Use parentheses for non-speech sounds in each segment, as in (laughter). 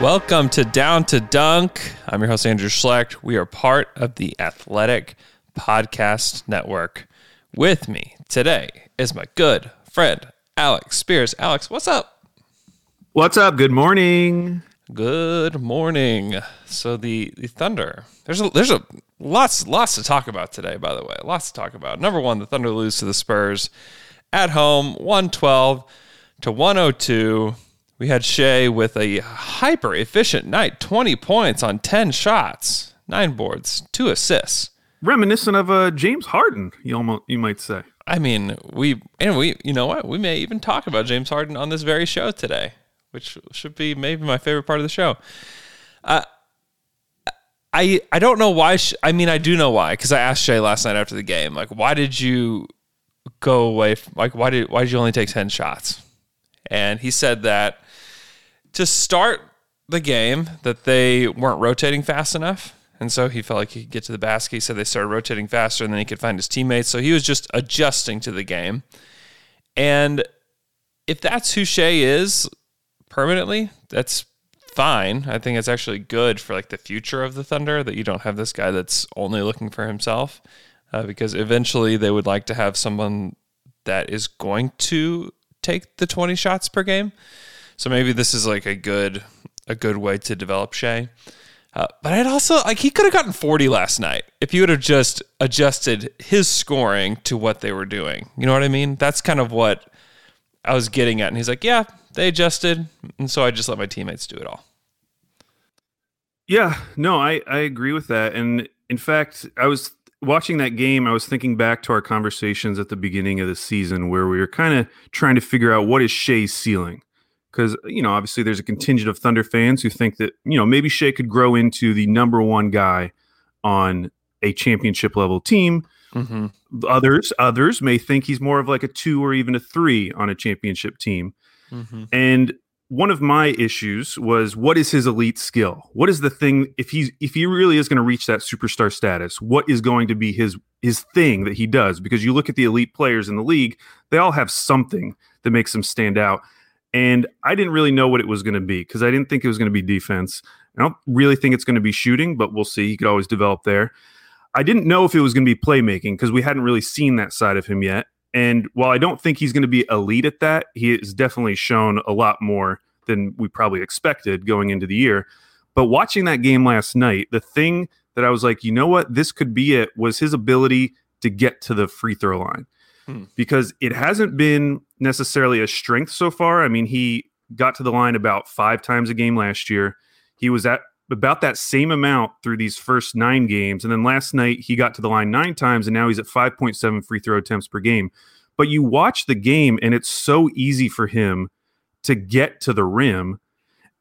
Welcome to Down to Dunk. I'm your host, Andrew Schlecht. We are part of the Athletic Podcast Network. With me today is my good friend, Alex Spears. Alex, what's up? What's up? Good morning. Good morning. So the the Thunder. There's a there's a lots lots to talk about today. By the way, lots to talk about. Number one, the Thunder lose to the Spurs at home, one twelve to 102. We had Shai with a hyper efficient night 20 points on 10 shots, nine boards, two assists. Reminiscent of uh, James Harden, you, almost, you might say. I mean, we, and we, you know what? We may even talk about James Harden on this very show today, which should be maybe my favorite part of the show. Uh, I I don't know why. I mean, I do know why because I asked Shai last night after the game, like, why did you go away? From, like, why did why did you only take ten shots? And he said that to start the game, that they weren't rotating fast enough. And so he felt like he could get to the basket. He said they started rotating faster and then he could find his teammates. So he was just adjusting to the game. And if that's who Shai is permanently, that's fine. I think it's actually good for like the future of the Thunder that you don't have this guy that's only looking for himself. Uh, because eventually they would like to have someone that is going to take the 20 shots per game. So maybe this is like a good a good way to develop Shai. Uh, but I'd also like he could have gotten 40 last night if you would have just adjusted his scoring to what they were doing. You know what I mean? That's kind of what I was getting at. And he's like, yeah, they adjusted. And so I just let my teammates do it all. Yeah, no, I, I agree with that. And in fact, I was watching that game, I was thinking back to our conversations at the beginning of the season where we were kind of trying to figure out what is Shai's ceiling. Because, you know, obviously there's a contingent of Thunder fans who think that, you know, maybe Shai could grow into the number one guy on a championship level team. Mm-hmm. Others, others may think he's more of like a two or even a three on a championship team. Mm-hmm. And one of my issues was what is his elite skill? What is the thing if he's if he really is going to reach that superstar status? What is going to be his his thing that he does? Because you look at the elite players in the league, they all have something that makes them stand out. And I didn't really know what it was going to be because I didn't think it was going to be defense. I don't really think it's going to be shooting, but we'll see. He could always develop there. I didn't know if it was going to be playmaking because we hadn't really seen that side of him yet. And while I don't think he's going to be elite at that, he has definitely shown a lot more than we probably expected going into the year. But watching that game last night, the thing that I was like, you know what, this could be it was his ability to get to the free throw line. Hmm. Because it hasn't been necessarily a strength so far. I mean, he got to the line about five times a game last year. He was at about that same amount through these first nine games. And then last night he got to the line nine times and now he's at 5.7 free throw attempts per game. But you watch the game and it's so easy for him to get to the rim.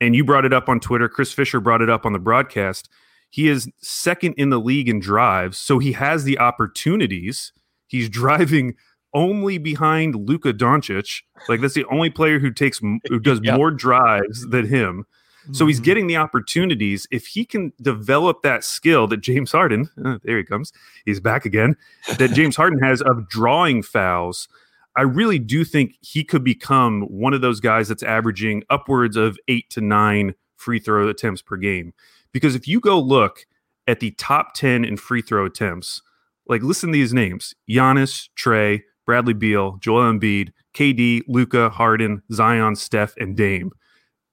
And you brought it up on Twitter. Chris Fisher brought it up on the broadcast. He is second in the league in drives. So he has the opportunities. He's (laughs) driving only behind Luka Doncic. Like that's the only player who takes who does (laughs) yep. more drives than him. So he's mm-hmm. getting the opportunities. If he can develop that skill that James Harden, (laughs) uh, there he comes, he's back again, that James Harden has of drawing fouls, I really do think he could become one of those guys that's averaging upwards of eight to nine free throw attempts per game. Because if you go look at the top 10 in free throw attempts, like listen to these names Giannis, Trae, Bradley Beal, Joel Embiid, KD, Luka, Harden, Zion, Steph, and Dame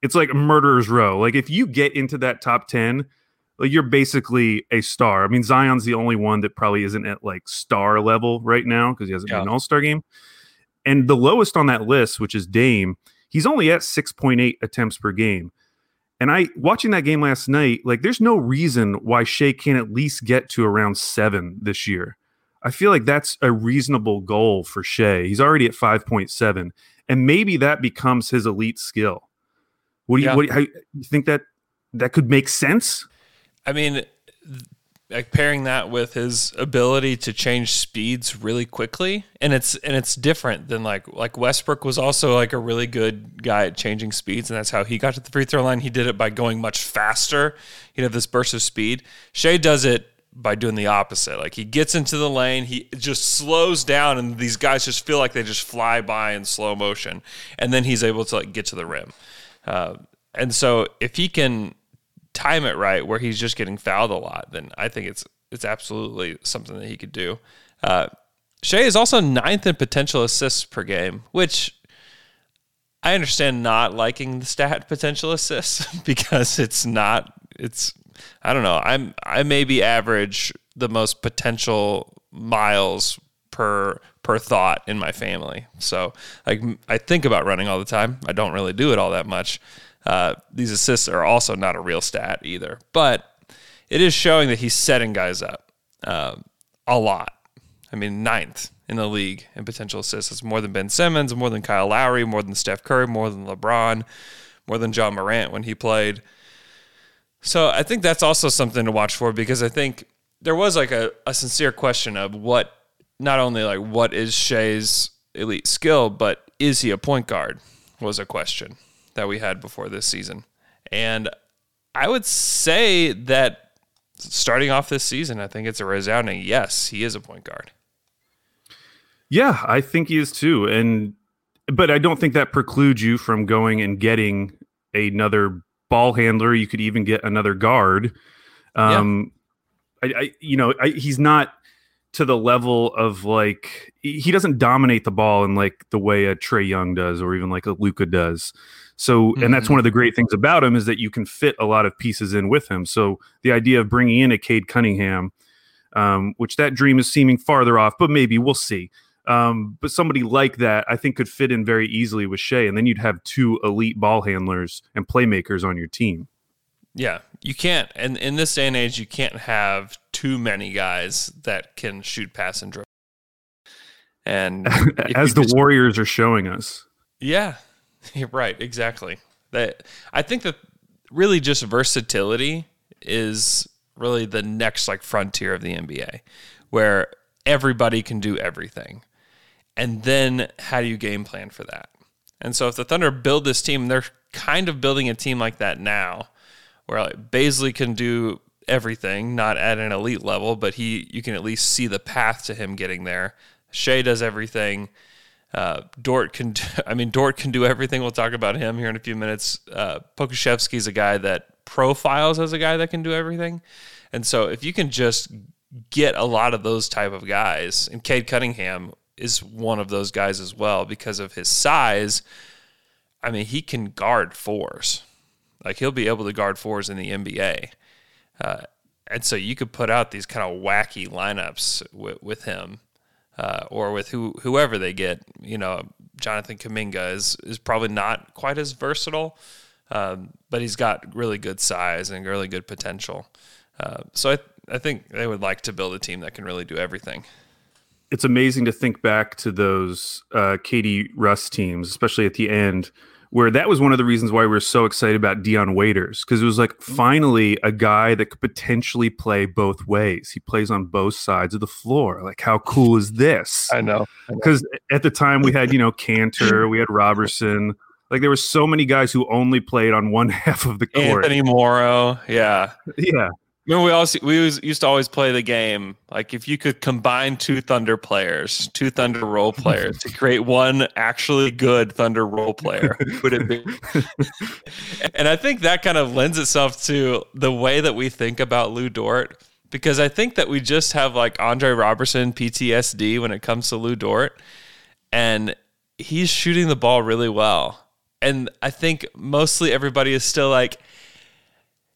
it's like murderer's row. Like if you get into that top 10, like you're basically a star. I mean, Zion's the only one that probably isn't at like star level right now because he hasn't yeah. been an all-star game. And the lowest on that list, which is Dame, he's only at 6.8 attempts per game. And I watching that game last night, like there's no reason why Shai can't at least get to around seven this year. I feel like that's a reasonable goal for Shai. He's already at 5.7. and maybe that becomes his elite skill. What do you Yeah. what do you, you think that that could make sense? I mean, like pairing that with his ability to change speeds really quickly, and it's and it's different than like like Westbrook was also like a really good guy at changing speeds, and that's how he got to the free throw line. He did it by going much faster. He'd have this burst of speed. Shai does it by doing the opposite. Like he gets into the lane, he just slows down, and these guys just feel like they just fly by in slow motion, and then he's able to like get to the rim. Uh, and so if he can time it right where he's just getting fouled a lot, then I think it's it's absolutely something that he could do. Uh, Shai is also ninth in potential assists per game, which I understand not liking the stat (laughs) potential assists (laughs) because it's not it's I don't know. I'm I maybe average the most potential miles per per thought in my family. So like I think about running all the time. I don't really do it all that much. Uh, these assists are also not a real stat either, but it is showing that he's setting guys up um, a lot. I mean, ninth in the league in potential assists. It's more than Ben Simmons, more than Kyle Lowry, more than Steph Curry, more than LeBron, more than Ja Morant when he played. So I think that's also something to watch for because I think there was like a, a sincere question of what, not only like what is Shai's elite skill, but is he a point guard? Was a question that we had before this season. And I would say that starting off this season, I think it's a resounding yes, he is a point guard. Yeah, I think he is too. And but I don't think that precludes you from going and getting another ball handler. You could even get another guard. Um I, I you know, I, he's not to the level of like he doesn't dominate the ball in like the way a Trae Young does or even like a Luka does. So, and that's Mhm. one of the great things about him is that you can fit a lot of pieces in with him. So, the idea of bringing in a Cade Cunningham, um, which that dream is seeming farther off, but maybe we'll see. Um, but somebody like that, I think, could fit in very easily with Shai, and then you'd have two elite ball handlers and playmakers on your team. Yeah, you can't. And in this day and age, you can't have too many guys that can shoot, pass, and dribble. And (laughs) As the just- Warriors are showing us. Yeah, (laughs) right. Exactly. That I think that really just versatility is really the next like frontier of the NBA, where everybody can do everything, and then how do you game plan for that? And so if the Thunder build this team, they're kind of building a team like that now, where like Bazley can do everything, not at an elite level, but he you can at least see the path to him getting there. Shai does everything. Uh, Dort can, do, (laughs) I mean, Dort can do everything. We'll talk about him here in a few minutes. Uh, Pokusevski's a guy that profiles as a guy that can do everything, and so if you can just get a lot of those type of guys, and Cade Cunningham is one of those guys as well because of his size. I mean, he can guard fours, like he'll be able to guard fours in the NBA, uh, and so you could put out these kind of wacky lineups with, with him uh, or with who whoever they get. You know, Jonathan Kuminga is is probably not quite as versatile, um, but he's got really good size and really good potential. Uh, so I I think they would like to build a team that can really do everything. it's amazing to think back to those uh, KD Russ teams, especially at the end, where that was one of the reasons why we were so excited about Dion Waiters because it was like mm. finally a guy that could potentially play both ways. He plays on both sides of the floor. Like, how cool is this? I know. Because at the time we had, you know, Kanter, we had (laughs) Robertson. Like there were so many guys who only played on one (laughs) half of the court. Anthony Morrow, yeah. Yeah, Remember, we also we was, used to always play the game like if you could combine two Thunder players, two Thunder role (laughs) players to create one actually good Thunder role player, would it be? (laughs) and I think that kind of lends itself to the way that we think about Lou Dort because I think that we just have like Andre Robertson PTSD when it comes to Lou Dort, and he's shooting the ball really well. And I think mostly everybody is still like,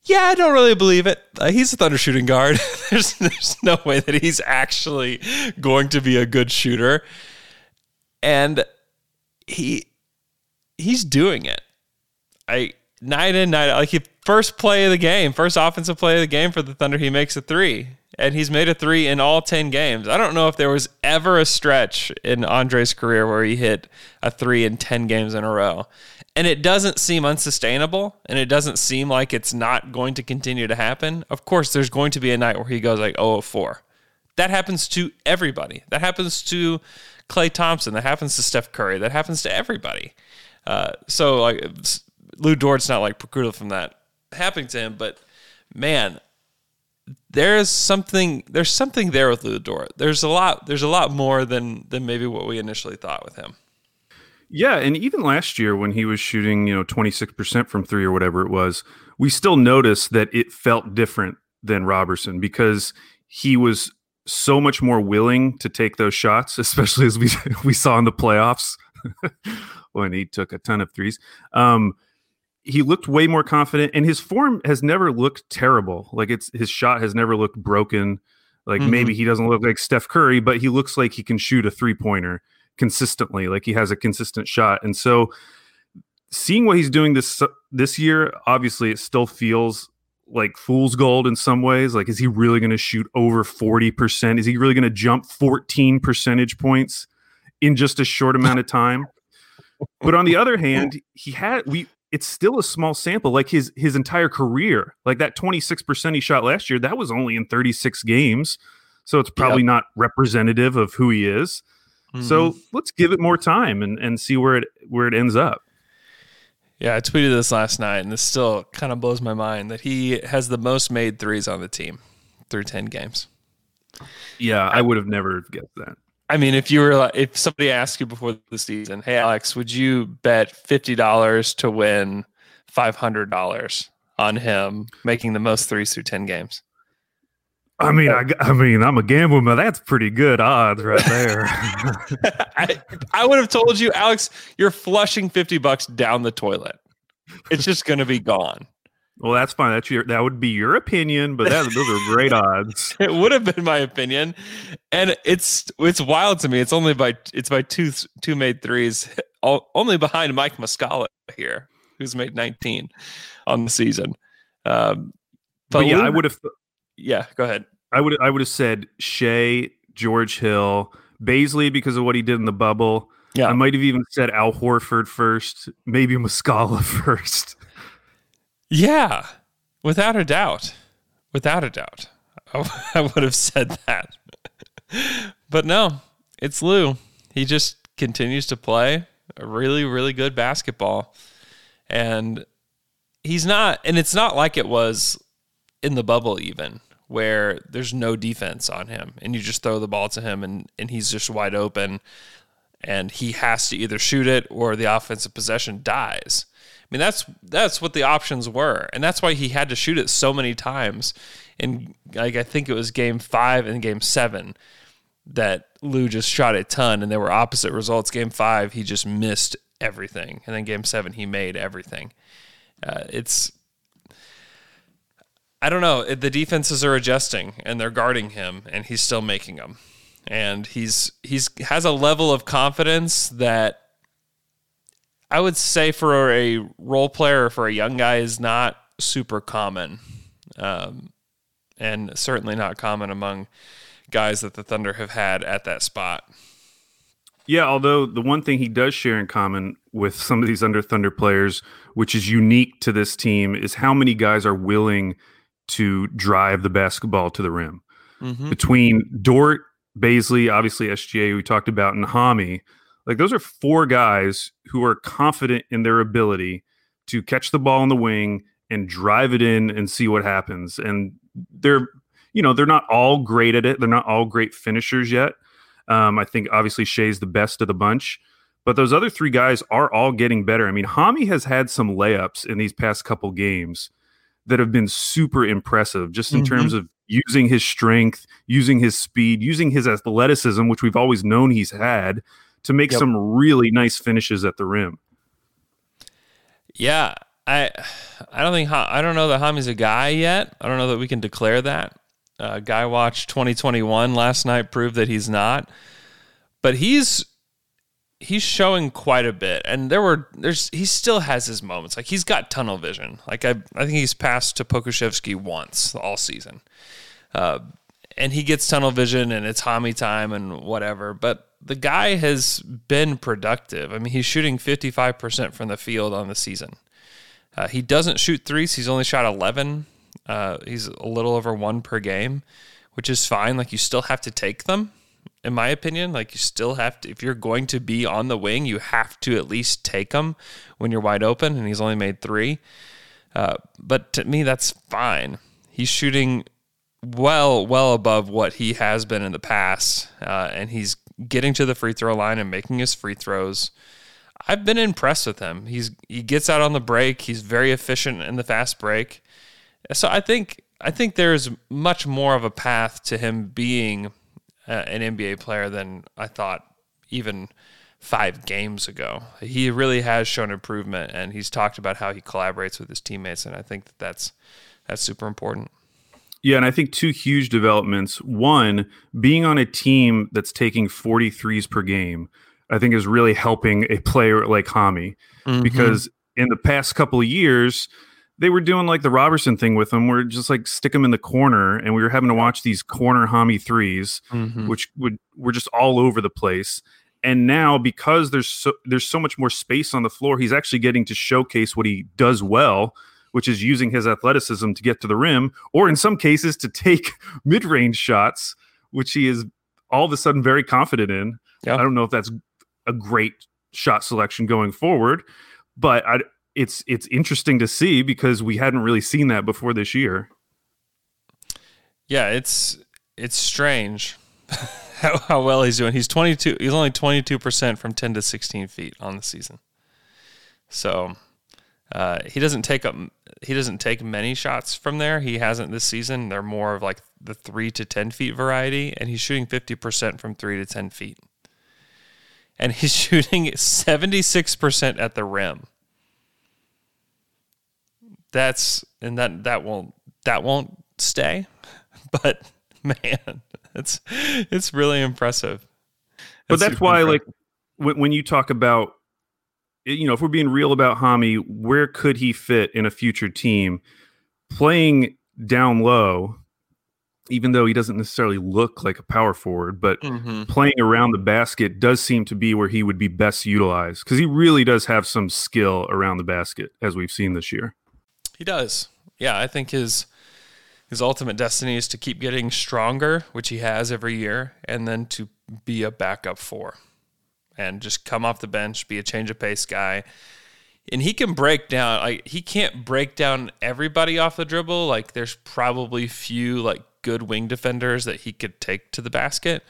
yeah, I don't really believe it. Uh, he's a thunder shooting guard. (laughs) there's there's no way that he's actually going to be a good shooter. And he he's doing it. I night in, night out. Like he first play of the game, first offensive play of the game for the Thunder, he makes a three. And he's made a three in all 10 games. I don't know if there was ever a stretch in Andre's career where he hit a three in 10 games in a row. And it doesn't seem unsustainable and it doesn't seem like it's not going to continue to happen. Of course, there's going to be a night where he goes like 0 4. That happens to everybody. That happens to Klay Thompson. That happens to Steph Curry. That happens to everybody. Uh, so like Lu Dort's not like precluded from that happening to him, but man, there's something there's something there with Lou Dort. There's a lot there's a lot more than than maybe what we initially thought with him. Yeah, and even last year when he was shooting, you know, 26% from 3 or whatever it was, we still noticed that it felt different than Robertson because he was so much more willing to take those shots, (laughs) especially as we (laughs) we saw in the playoffs (laughs) when he took a ton of threes. Um, he looked way more confident, and his form has never looked terrible. Like it's his shot has never looked broken. Like mm-hmm. maybe he doesn't look like Steph Curry, but he looks like he can shoot a three pointer consistently. Like he has a consistent shot, and so seeing what he's doing this this year, obviously it still feels like fool's gold in some ways. Like, is he really going to shoot over 40%? Is he really going to jump 14 percentage points in just a short amount of time? but on the other hand, he had we it's still a small sample like his his entire career. Like that 26% he shot last year, that was only in 36 games. So it's probably yep. not representative of who he is. Mm-hmm. So let's give it more time and, and see where it where it ends up. Yeah, I tweeted this last night, and this still kind of blows my mind that he has the most made threes on the team through 10 games. Yeah, I would have never guessed that. I mean, if you were if somebody asked you before the season, "Hey Alex, would you bet $50 to win $500 on him making the most threes through 10 games?" I mean, I, I mean, I'm a gambler, but that's pretty good odds right there. (laughs) I, I would have told you, Alex, you're flushing 50 bucks down the toilet. It's just going to be gone. Well, that's fine. That's your that would be your opinion, but that, those are great odds. (laughs) it would have been my opinion, and it's it's wild to me. It's only by it's by two two made threes, (laughs) all, only behind Mike Muscala here, who's made 19 on the season. Um, but, but yeah, I would have yeah, go ahead. I would I would have said Shai, George Hill, Bazley because of what he did in the bubble. Yeah. I might have even said Al Horford first, maybe Muscala (laughs) first. Yeah, without a doubt. Without a doubt. (laughs) I would have said that. but no, it's Lou. He just continues to play a really, really good basketball. And he's not, and it's not like it was in the bubble, even where there's no defense on him and you just throw the ball to him and, and he's just wide open and he has to either shoot it or the offensive possession dies. I mean that's that's what the options were. And that's why he had to shoot it so many times. In like I think it was game 5 and game 7 that Lu just shot a ton and there were opposite results. Game 5 he just missed everything and then game 7 he made everything. Uh, it's I don't know. The defenses are adjusting and they're guarding him, and he's still making them. And he's he's has a level of confidence that I would say for a role player for a young guy is not super common, um, and certainly not common among guys that the Thunder have had at that spot. Yeah, although the one thing he does share in common with some of these under Thunder players, which is unique to this team, is how many guys are willing to drive the basketball to the rim. Mm-hmm. Between Dort, Bazley, obviously SGA, we talked about, and Hami, like those are four guys who are confident in their ability to catch the ball in the wing and drive it in and see what happens. And they're, you know, they're not all great at it. They're not all great finishers yet. Um, I think obviously Shai's the best of the bunch, but those other three guys are all getting better. I mean, Hami has had some layups in these past couple games that have been super impressive just in mm-hmm. terms of using his strength, using his speed, using his athleticism, which we've always known he's had, to make yep. some really nice finishes at the rim. Yeah, I I don't think I don't know that Hami's a guy yet. I don't know that we can declare that. Uh, guy watch 2021 last night proved that he's not. But he's he's showing quite a bit, and there were there's he still has his moments. Like he's got tunnel vision. Like I I think he's passed to Pokusevski once all season, uh, and he gets tunnel vision, and it's Hami time and whatever. But the guy has been productive. I mean, he's shooting 55 percent from the field on the season. Uh, he doesn't shoot threes. He's only shot 11. Uh, he's a little over one per game, which is fine. Like you still have to take them in my opinion. Like you still have to, if you're going to be on the wing, you have to at least take him when you're wide open. And he's only made three. Uh, but to me, that's fine. He's shooting well, well above what he has been in the past, uh, and he's getting to the free throw line and making his free throws. I've been impressed with him. He's he gets out on the break. He's very efficient in the fast break. So I think I think there's much more of a path to him being uh, an NBA player than I thought even five games ago. He really has shown improvement, and he's talked about how he collaborates with his teammates, and I think that that's that's super important. Yeah, and I think two huge developments. One, being on a team that's taking 43s per game, I think is really helping a player like Hami mm-hmm. because in the past couple of years, they were doing like the Robertson thing with him, where just like stick him in the corner, and we were having to watch these corner Hami 3s mm-hmm. which would were just all over the place. And now, because there's so there's so much more space on the floor, he's actually getting to showcase what he does well, which is using his athleticism to get to the rim, or in some cases to take (laughs) mid range shots, which he is all of a sudden very confident in. Yeah. I don't know if that's a great shot selection going forward, but I it's it's interesting to see because we hadn't really seen that before this year. Yeah, it's it's strange (laughs) how, how well he's doing. He's twenty two. He's only twenty two percent from ten to sixteen feet on the season. So uh, he doesn't take up he doesn't take many shots from there. He hasn't this season. They're more of like the three to ten feet variety, and he's shooting fifty percent from three to ten feet. And he's (laughs) shooting seventy six percent at the rim that's and that that won't that won't stay. (laughs) But man, it's it's really impressive. But that's why, impressive. like, when, when you talk about, you know, if we're being real about Hami, where could he fit in a future team? Playing down low, even though he doesn't necessarily look like a power forward, but mm-hmm. playing around the basket does seem to be where he would be best utilized because he really does have some skill around the basket, as we've seen this year. He does. Yeah, I think his his ultimate destiny is to keep getting stronger, which he has every year, and then to be a backup four and just come off the bench, be a change of pace guy. And he can break down like he can't break down everybody off the dribble. Like there's probably few like good wing defenders that he could take to the basket,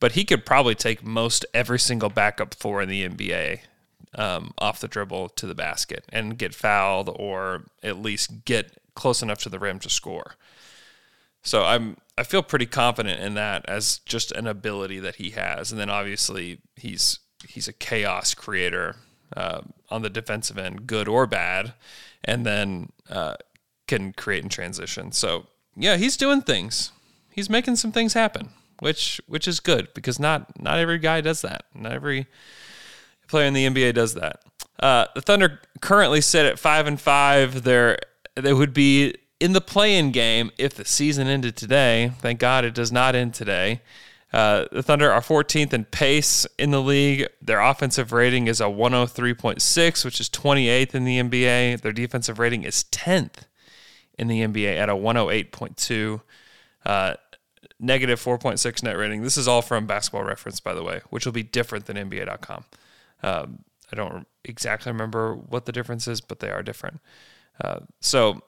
but he could probably take most every single backup four in the NBA um, off the dribble to the basket and get fouled or at least get close enough to the rim to score. So I'm I feel pretty confident in that as just an ability that he has, and then obviously he's he's a chaos creator uh, on the defensive end, good or bad, and then uh, can create in transition. So yeah, he's doing things. He's making some things happen, which which is good because not not every guy does that. Not every player in the NBA does that. Uh, the Thunder currently sit at five and five. They're they would be in the play-in game if the season ended today. Thank God it does not end today. Uh, the Thunder are 14th in pace in the league. Their offensive rating is a 103.6, which is 28th in the NBA. Their defensive rating is 10th in the NBA at a 108.2. Uh, negative 4.6 net rating. This is all from basketball reference, by the way, which will be different than NBA.com. Um, I don't exactly remember what the difference is, but they are different. Uh, so,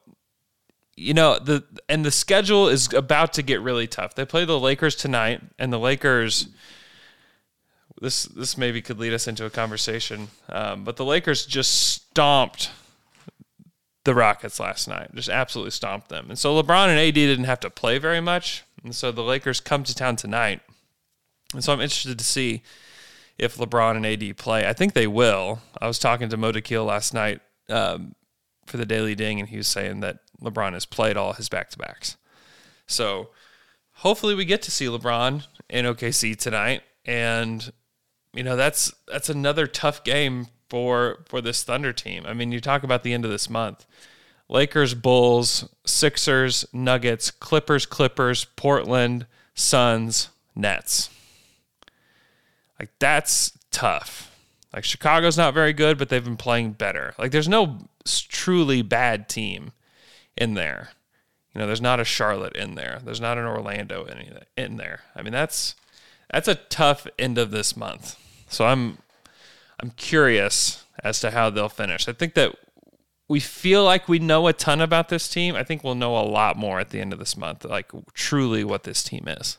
you know, the and the schedule is about to get really tough. They play the Lakers tonight, and the Lakers. This this maybe could lead us into a conversation, um, but the Lakers just stomped the Rockets last night. Just absolutely stomped them. And so LeBron and AD didn't have to play very much. And so the Lakers come to town tonight. And so I'm interested to see if LeBron and AD play. I think they will. I was talking to Mo last night um, for the Daily Ding, and he was saying that LeBron has played all his back to backs. So hopefully we get to see LeBron in OKC tonight. And you know that's that's another tough game for for this Thunder team. I mean, you talk about the end of this month. Lakers, Bulls, Sixers, Nuggets, Clippers, Clippers, Portland, Suns, Nets. Like that's tough. Like Chicago's not very good, but they've been playing better. Like there's no truly bad team in there. You know, there's not a Charlotte in there. There's not an Orlando in in there. I mean, that's that's a tough end of this month. So I'm I'm curious as to how they'll finish. I think that we feel like we know a ton about this team. I think we'll know a lot more at the end of this month, like truly what this team is.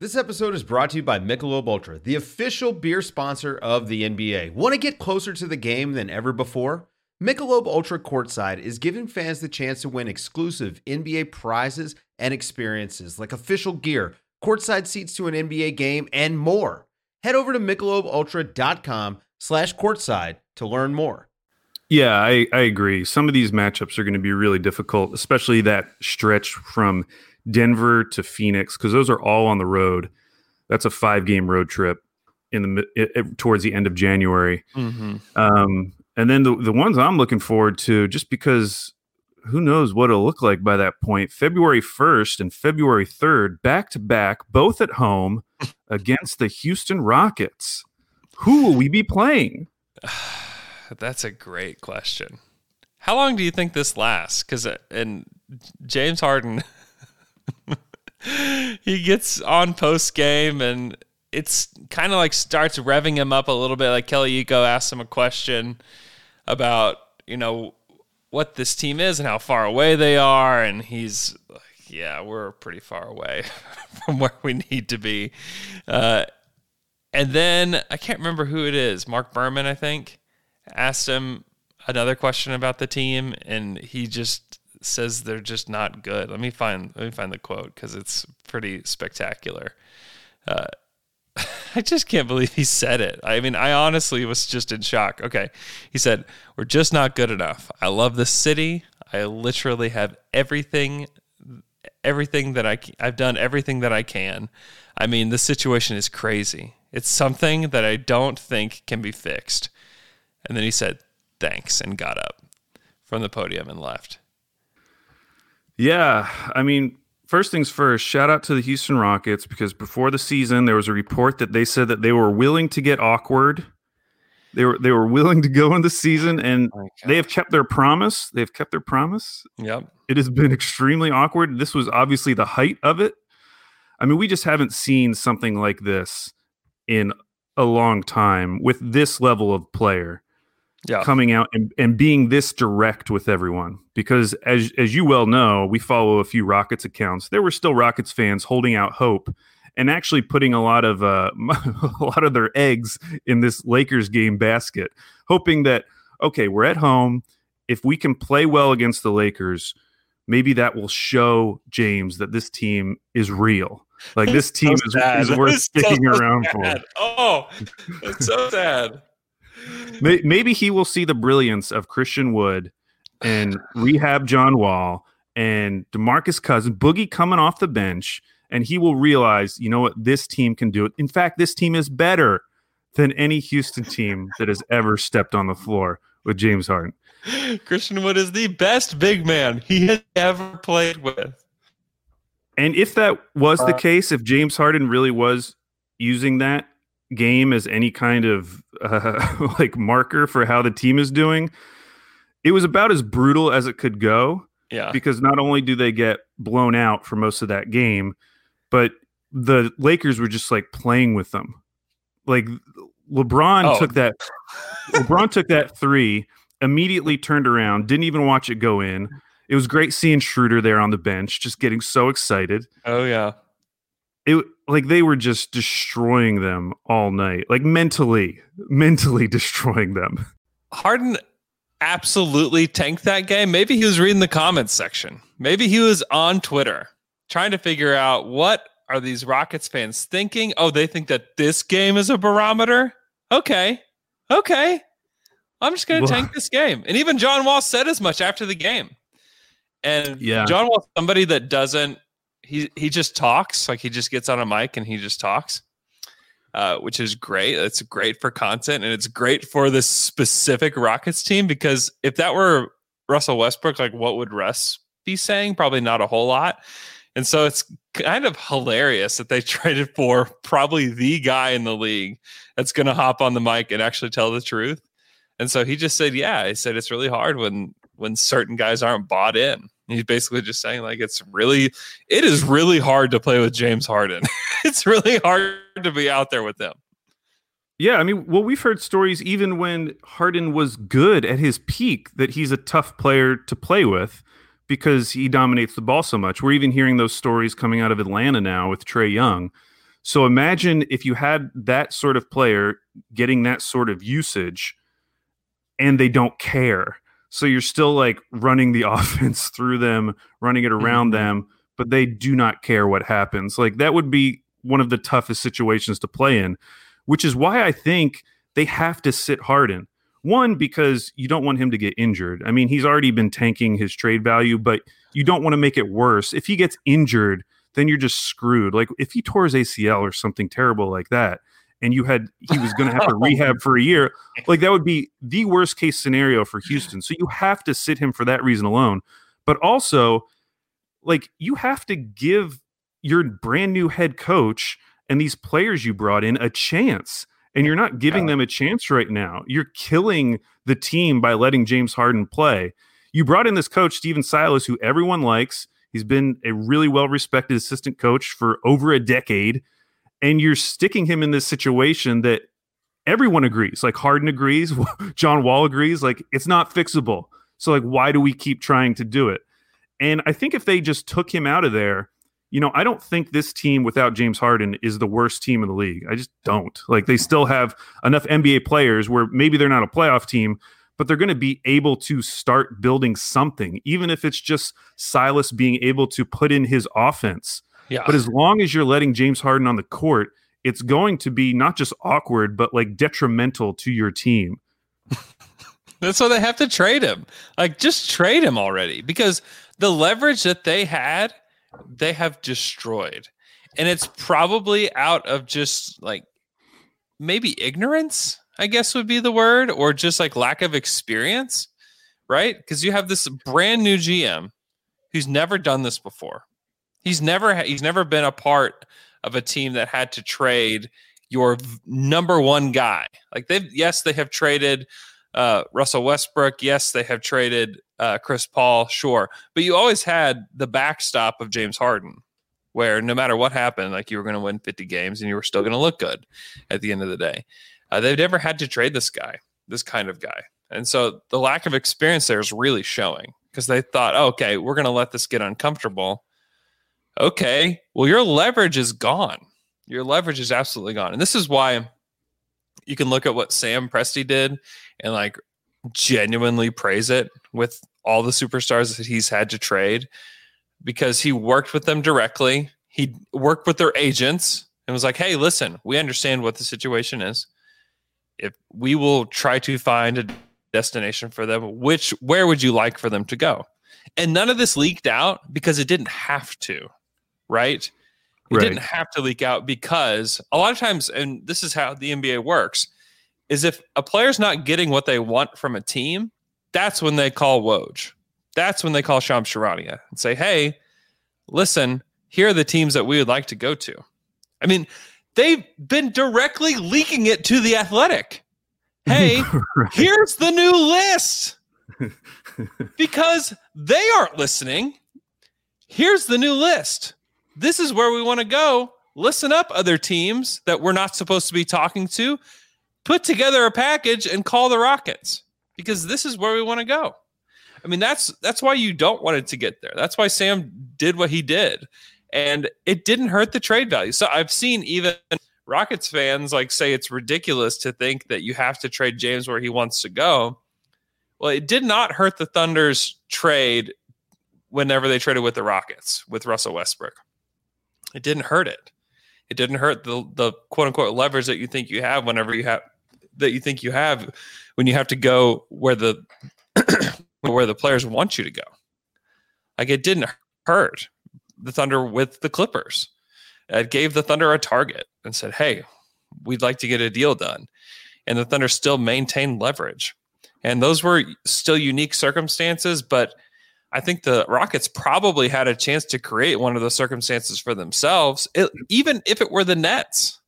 This episode is brought to you by Michelob Ultra, the official beer sponsor of the NBA. Want to get closer to the game than ever before? Michelob Ultra Courtside is giving fans the chance to win exclusive NBA prizes and experiences like official gear, courtside seats to an NBA game, and more. Head over to michelobultra.com slash courtside to learn more. Yeah, I, I agree. Some of these matchups are going to be really difficult, especially that stretch from Denver to Phoenix, because those are all on the road. That's a five game road trip in the it, it, towards the end of January. Mm-hmm. Um, and then the the ones I'm looking forward to, just because who knows what it'll look like by that point. February 1st and February 3rd, back to back, both at home (laughs) against the Houston Rockets. Who will we be playing? (sighs) That's a great question. How long do you think this lasts? Because and James Harden (laughs) he gets on post game and it's kind of like starts revving him up a little bit. Like Kelly Iko asks him a question about, you know, what this team is and how far away they are. And he's like, yeah, we're pretty far away (laughs) from where we need to be. Uh, and then I can't remember who it is. Mark Berman, I think, asked him another question about the team. And he just says they're just not good. Let me find let me find the quote because it's pretty spectacular. Uh, (laughs) I just can't believe he said it. I mean, I honestly was just in shock. Okay, he said we're just not good enough. I love the city. I literally have everything, everything that I I've done everything that I can. I mean, the situation is crazy. It's something that I don't think can be fixed. And then he said thanks and got up from the podium and left. Yeah, I mean, first things first, shout out to the Houston Rockets because before the season there was a report that they said that they were willing to get awkward. They were they were willing to go in the season (sighs) and oh they have kept their promise. They've kept their promise. Yep. It has been extremely awkward. This was obviously the height of it. I mean, we just haven't seen something like this in a long time with this level of player yeah. coming out and, and being this direct with everyone. Because as as you well know, we follow a few Rockets accounts. There were still Rockets fans holding out hope and actually putting a lot of uh, (laughs) a lot of their eggs in this Lakers game basket, hoping that okay, we're at home. If we can play well against the Lakers, maybe that will show James that this team is real. Like this team so is, is, worth sticking so (laughs) around sad. for. Oh, it's so sad. Maybe he will see the brilliance of Christian Wood and rehab John Wall and Demarcus Cousins, Boogie coming off the bench, and he will realize, you know what, this team can do it. In fact, this team is better than any Houston team that has ever stepped on the floor with James Harden. Christian Wood is the best big man he has ever played with. And if that was the uh, case, if James Harden really was using that game as any kind of uh, (laughs) like marker for how the team is doing, it was about as brutal as it could go. Yeah. Because not only do they get blown out for most of that game, but the Lakers were just like playing with them. Like LeBron oh. took that LeBron took that (laughs) 3, immediately turned around, didn't even watch it go in. It was great seeing Schroeder there on the bench, just getting so excited. Oh yeah. It like they were just destroying them all night, like mentally, mentally (laughs) destroying them. Harden absolutely tanked that game. Maybe he was reading the comments section. Maybe he was on Twitter trying to figure out what are these Rockets fans thinking? Oh, they think that this game is a barometer? Okay. Okay. I'm just going to tank this game. And even John Wall said as much after the game. And yeah. John Wall, somebody that doesn't, he he just talks like he just gets on a mic and he just talks, uh, which is great. It's great for content and it's great for this specific Rockets team because if that were Russell Westbrook, like what would Russ be saying? Probably not a whole lot. And so it's kind of hilarious that they (laughs) traded for probably the guy in the league that's going to hop on the mic and actually tell the truth. And so he just said, "Yeah." He said it's really hard when when certain guys aren't bought in. He's basically just saying like it's really it is really hard to play with James Harden. (laughs) (laughs) it's really hard to be out there with them. Yeah, I mean, well, we've heard stories even when Harden was good at his peak that he's a tough player to play with because he dominates the ball so much. We're even hearing those stories coming out of Atlanta now with Trae Young. So imagine if you had that sort of player getting that sort of usage and they don't care. So you're still like running the (laughs) offense through them, running it around mm-hmm. them, but they do not care what happens. Like that would be one of the toughest situations to play in, which is why I think they have to sit Harden. One, because you don't want him to get injured. I mean, he's already been tanking his trade value, but you don't want to make it worse. If he gets injured, then you're just screwed. Like if he tore his ACL or something terrible like that, and you had he was going to have to (laughs) rehab for a year, (laughs) like that would be the worst case scenario for Houston. So you have to sit him for that reason alone. But also, like you have to give your brand new head coach and these players you brought in a chance. And you're not giving them a chance right now. You're killing the team by letting James Harden play. You brought in this coach, Stephen Silas, who everyone likes. He's been a really well respected assistant coach for over a decade and you're sticking him in this situation that everyone agrees like harden agrees (laughs) john wall agrees like it's not fixable. So like why do we keep trying to do it? And i think if they just took him out of there you know i don't think this team without james harden is the worst team in the league. I just don't. Like they still have enough nba players where maybe they're not a playoff team but they're going to be able to start building something even if it's just silas being able to put in his offense yeah. But as long as you're letting James Harden on the court, it's going to be not just awkward, but like detrimental to your team. (laughs) That's why they have to trade him. Like, just trade him already because the leverage that they had, they have destroyed. And it's probably out of just like maybe ignorance, I guess would be the word, or just like lack of experience, right? Because you have this brand new GM who's never done this before. He's never he's never been a part of a team that had to trade your number one guy. Like they've yes, they have traded uh, Russell Westbrook. Yes, they have traded uh, Chris Paul. Sure, but you always had the backstop of James Harden, where no matter what happened, like you were going to win 50 games and you were still going to look good at the end of the day. Uh, they've never had to trade this guy, this kind of guy, and so the lack of experience there is really showing because they thought, oh, okay, we're going to let this get uncomfortable okay, well, your leverage is gone. Your leverage is absolutely gone. And this is why you can look at what Sam Presti did and like genuinely praise it with all the superstars that he's had to trade because he worked with them directly. He worked with their agents and was like, hey, listen, we understand what the situation is. If we will try to find a destination for them, which where would you like for them to go? And none of this leaked out because it didn't have to right? It right. didn't have to leak out because a lot of times, and this is how the NBA works, is if a player's not getting what they want from a team, that's when they call Woj. That's when they call Shams Charania and say, hey, listen, here are the teams that we would like to go to. I mean, they've been directly leaking it to the athletic. (laughs) Hey, right. here's the new list. (laughs) because they aren't listening. Here's the new list this is where we want to go. Listen up, other teams that we're not supposed to be talking to. Put together a package and call the Rockets because this is where we want to go. I mean, that's that's why you don't want it to get there. That's why Sam did what he did. and it didn't hurt the trade value. So I've seen even Rockets fans like say it's ridiculous to think that you have to trade James where he wants to go. Well, it did not hurt the Thunder's trade whenever they traded with the Rockets with Russell Westbrook. It didn't hurt it. It didn't hurt the the quote unquote leverage that you think you have whenever you have that you think you have when you have to go where the (clears throat) where the players want you to go. Like it didn't hurt the Thunder with the Clippers. It gave the Thunder a target and said, "Hey, we'd like to get a deal done," and the Thunder still maintained leverage. And those were still unique circumstances, but I think the Rockets probably had a chance to create one of those circumstances for themselves, it, even if it were the Nets.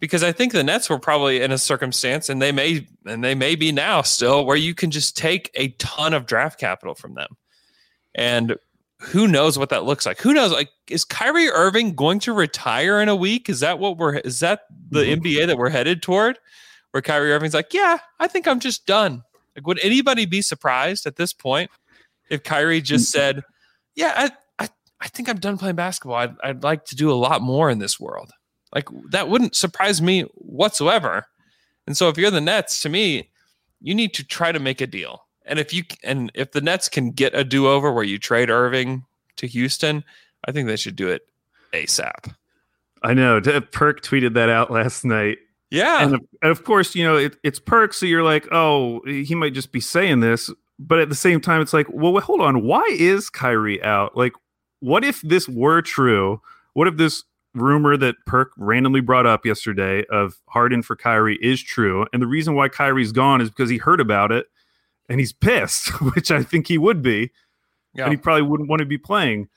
Because I think the Nets were probably in a circumstance, and they may and they may be now still, where you can just take a ton of draft capital from them. And who knows what that looks like? Who knows? Like, is Kyrie Irving going to retire in a week? Is that what we're is that the mm-hmm. NBA that we're headed toward? Where Kyrie Irving's like, yeah, I think I'm just done. Like, would anybody be surprised at this point if Kyrie just mm. said, yeah, I, I, I think I'm done playing basketball. I'd, I'd like to do a lot more in this world. Like that wouldn't surprise me whatsoever. And so if you're the Nets, to me, you need to try to make a deal. And if you and if the Nets can get a do-over where you trade Irving to Houston, I think they should do it ASAP. I know. Perk tweeted that out last night. Yeah. And of, of course, you know, it, it's Perk. So you're like, oh, he might just be saying this. But at the same time, it's like, well, hold on. Why is Kyrie out? Like, what if this were true? What if this rumor that Perk randomly brought up yesterday of Harden for Kyrie is true? And the reason why Kyrie's gone is because he heard about it and he's pissed, (laughs) which I think he would be. Yeah. And he probably wouldn't want to be playing.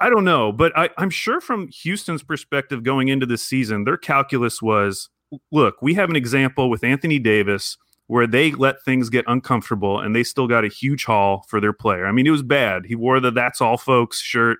I don't know, but I, I'm sure from Houston's perspective going into this season, their calculus was look, we have an example with Anthony Davis where they let things get uncomfortable and they still got a huge haul for their player. I mean, it was bad. He wore the "That's all, folks" shirt.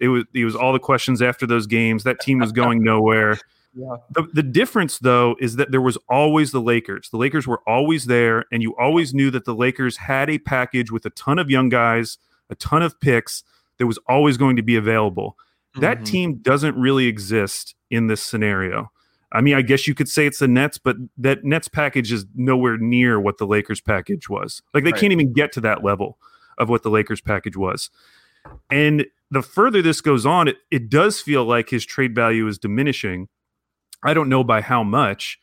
It was it was all the questions after those games. That team was going (laughs) nowhere. Yeah. The, the difference, though, is that there was always the Lakers. The Lakers were always there, and you always knew that the Lakers had a package with a ton of young guys, a ton of picks that was always going to be available. Mm-hmm. That team doesn't really exist in this scenario. I mean, I guess you could say it's the Nets, but that Nets package is nowhere near what the Lakers package was. Like they right. can't even get to that level of what the Lakers package was. And the further this goes on, it, it does feel like his trade value is diminishing. I don't know by how much,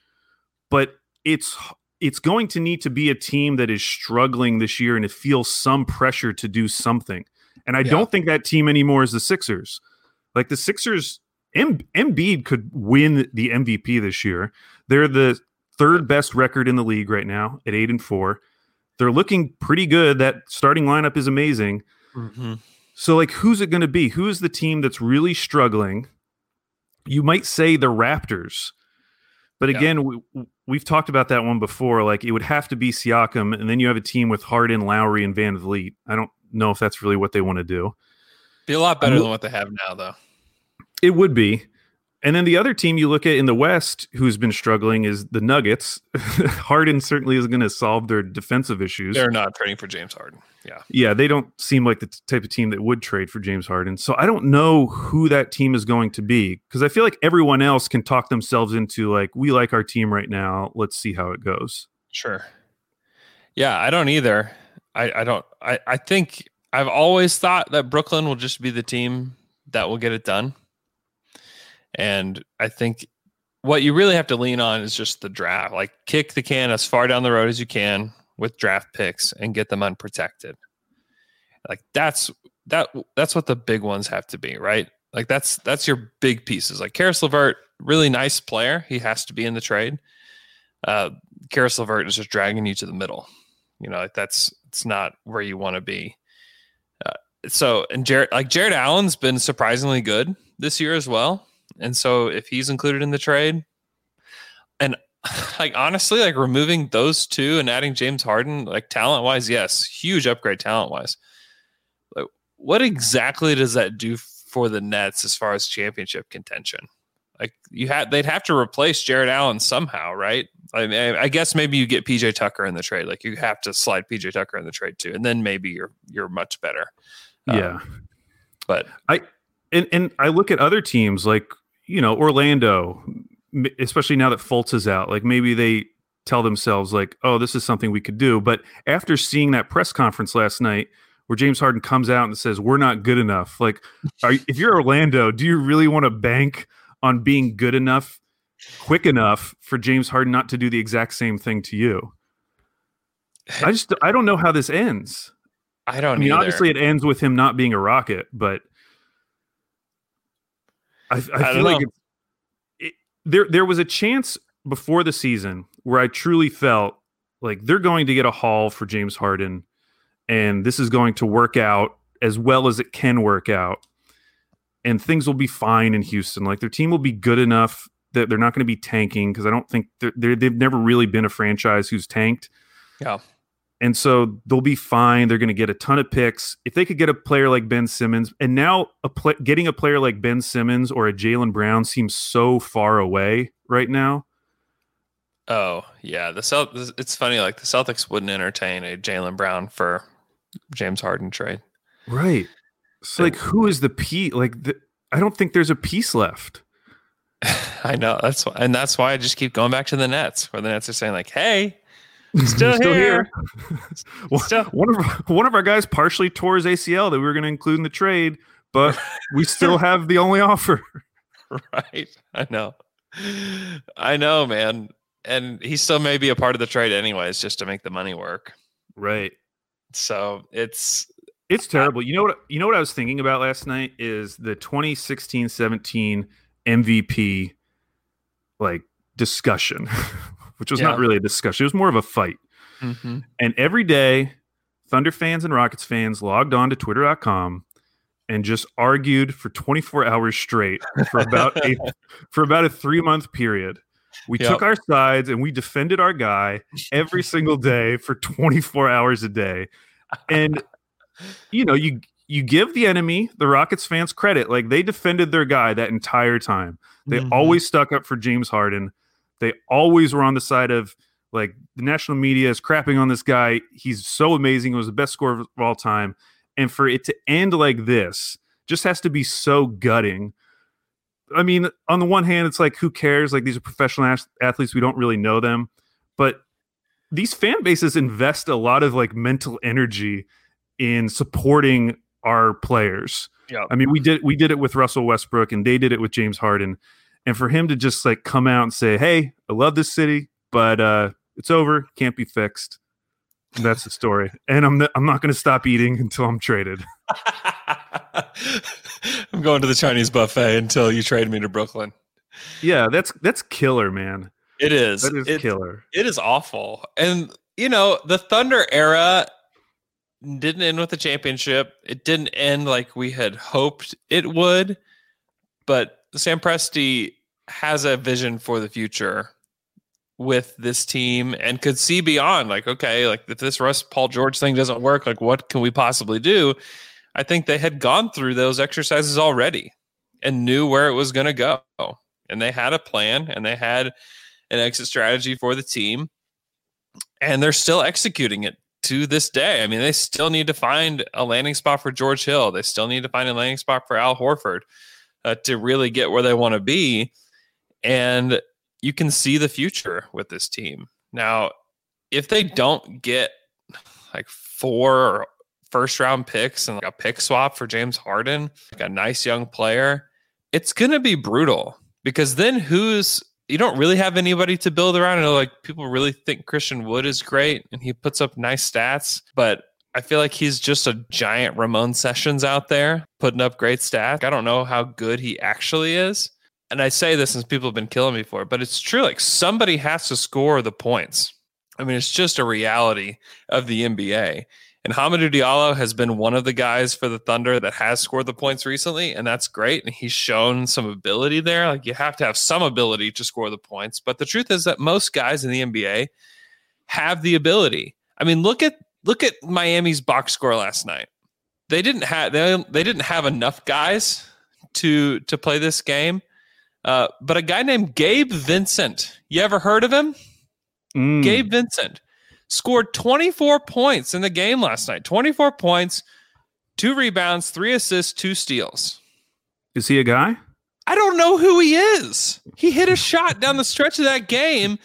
but it's it's going to need to be a team that is struggling this year and it feels some pressure to do something. And I yeah. don't think that team anymore is the Sixers. Like the Sixers M- Embiid could win the MVP this year. They're the third best record in the league right now at eight and four. They're looking pretty good. That starting lineup is amazing. Mm-hmm. So, like, who's it going to be? Who's the team that's really struggling? You might say the Raptors, but again, yeah. we, we've talked about that one before. Like, it would have to be Siakam, and then you have a team with Harden, Lowry, and VanVleet. I don't know if that's really what they want to do. Be a lot better than what they have now, though. It would be. And then the other team you look at in the West who's been struggling is the Nuggets. (laughs) Harden certainly is going to solve their defensive issues. They're not trading for James Harden. Yeah. Yeah, they don't seem like the type of team that would trade for James Harden. So I don't know who that team is going to be because I feel like everyone else can talk themselves into like, we like our team right now. Let's see how it goes. Sure. Yeah, I don't either. I, I don't. I, I think I've always thought that Brooklyn will just be the team that will get it done. And I think what you really have to lean on is just the draft. Like kick the can as far down the road as you can with draft picks and get them unprotected. Like that's that that's what the big ones have to be, right? Like that's that's your big pieces. Like Caris LeVert, really nice player. He has to be in the trade. Uh Caris LeVert is just dragging you to the middle. You know, like that's it's not where you want to be. Uh, so and Jarrett like Jarrett Allen's been surprisingly good this year as well. And so if he's included in the trade, and (sighs) like honestly, like removing those two and adding James Harden, like talent wise, yes, huge upgrade talent wise. Like, what exactly does that do for the Nets as far as championship contention? Like you had, they'd have to replace Jarrett Allen somehow, right? I mean, I guess maybe you get PJ Tucker in the trade. Like you have to slide PJ Tucker in the trade too, and then maybe you're you're much better. Yeah, um, but I and and I look at other teams like you know Orlando, especially now that Fultz is out. Like maybe they tell themselves like, oh, this is something we could do. But after seeing that press conference last night where James Harden comes out and says we're not good enough, like, are, if you're Orlando, do you really want to bank on being good enough, quick enough for James Harden not to do the exact same thing to you? I just I don't know how this ends. I don't I mean, either. obviously, it ends with him not being a rocket, but I, I, don't feel like it's, it, there. There was a chance before the season where I truly felt like they're going to get a haul for James Harden, and this is going to work out as well as it can work out, and things will be fine in Houston. Like their team will be good enough that they're not going to be tanking because I don't think they're, they've never really been a franchise who's tanked. Yeah. And so they'll be fine. They're going to get a ton of picks. If they could get a player like Ben Simmons, and now a pla getting a player like Ben Simmons or a Jaylen Brown seems so far away right now. Oh yeah, the Celt- It's funny. Like the Celtics wouldn't entertain a Jaylen Brown for James Harden trade. Right. So like, who is the piece? Like, the, I don't think there's a piece left. (laughs) I know that's why, and that's why I just keep going back to the Nets, where the Nets are saying like, "Hey, still, here." (laughs) One- Still- one of one of our guys partially tore his ACL that we were going to include in the trade, but we still (laughs) have the only offer. right? I know, I know, man. And he still may be a part of the trade anyways, just to make the money work. Right. So it's It's terrible. You know what you know what I was thinking about last night is the 2016-17 MVP like discussion, (laughs) which was not really a discussion. It was more of a fight. mhm. And every day, Thunder fans and Rockets fans logged on to twitter.com and just argued for 24 hours straight for about a (laughs) for about a 3-month period. We Yep. took our sides and we defended our guy every single day for 24 hours a day. And you know, you you give the enemy, the Rockets fans credit. Like they defended their guy that entire time. They Mhm. always stuck up for James Harden. They always were on the side of like the national media is crapping on this guy. He's so amazing. He was the best scorer of all time. And for it to end like this just has to be so gutting. I mean, on the one hand, it's like, who cares? Like, these are professional ath- athletes. We don't really know them. But these fan bases invest a lot of like mental energy in supporting our players. Yep. I mean, we did we did it with Russell Westbrook and they did it with James Harden. And for him to just like come out and say, Hey, I love this city, but uh it's over, can't be fixed. That's the story. And I'm I'm not gonna stop eating until I'm traded. (laughs) I'm going to the Chinese buffet until you trade me to Brooklyn. Yeah, that's that's killer, man. It is. That is It- killer. It is awful. And you know, the Thunder era didn't end with a championship. It didn't end like we had hoped it would. But Sam Presti has a vision for the future with this team and could see beyond like okay, like if this Russ Paul George thing doesn't work, like what can we possibly do? I think they had gone through those exercises already and knew where it was going to go. And they had a plan and they had an exit strategy for the team. And they're still executing it to this day. I mean, they still need to find a landing spot for George Hill. They still need to find a landing spot for Al Horford uh, to really get where they want to be. And you can see the future with this team. Now, if they don't get like four first round picks and like a pick swap for James Harden, like a nice young player, it's going to be brutal because then who's you don't really have anybody to build around. Know like people really think Christian Wood is great and he puts up nice stats, but I feel like he's just a giant Ramon Sessions out there putting up great stats. I don't know how good he actually is. And I say this since people have been killing me for it, but it's true. Like somebody has to score the points. I mean, it's just a reality of the NBA. And Hamidou Diallo has been one of the guys for the Thunder that has scored the points recently, and that's great. And he's shown some ability there. Like you have to have some ability to score the points. But the truth is that most guys in the NBA have the ability. I mean, look at look at Miami's box score last night. They didn't have they, they didn't have enough guys to to play this game. Uh, but a guy named Gabe Vincent, you ever heard of him? Mm. Gabe Vincent scored 24 points in the game last night. 24 points, two rebounds, three assists, two steals. Is he a guy? I don't know who he is. He hit a shot down the stretch of that game.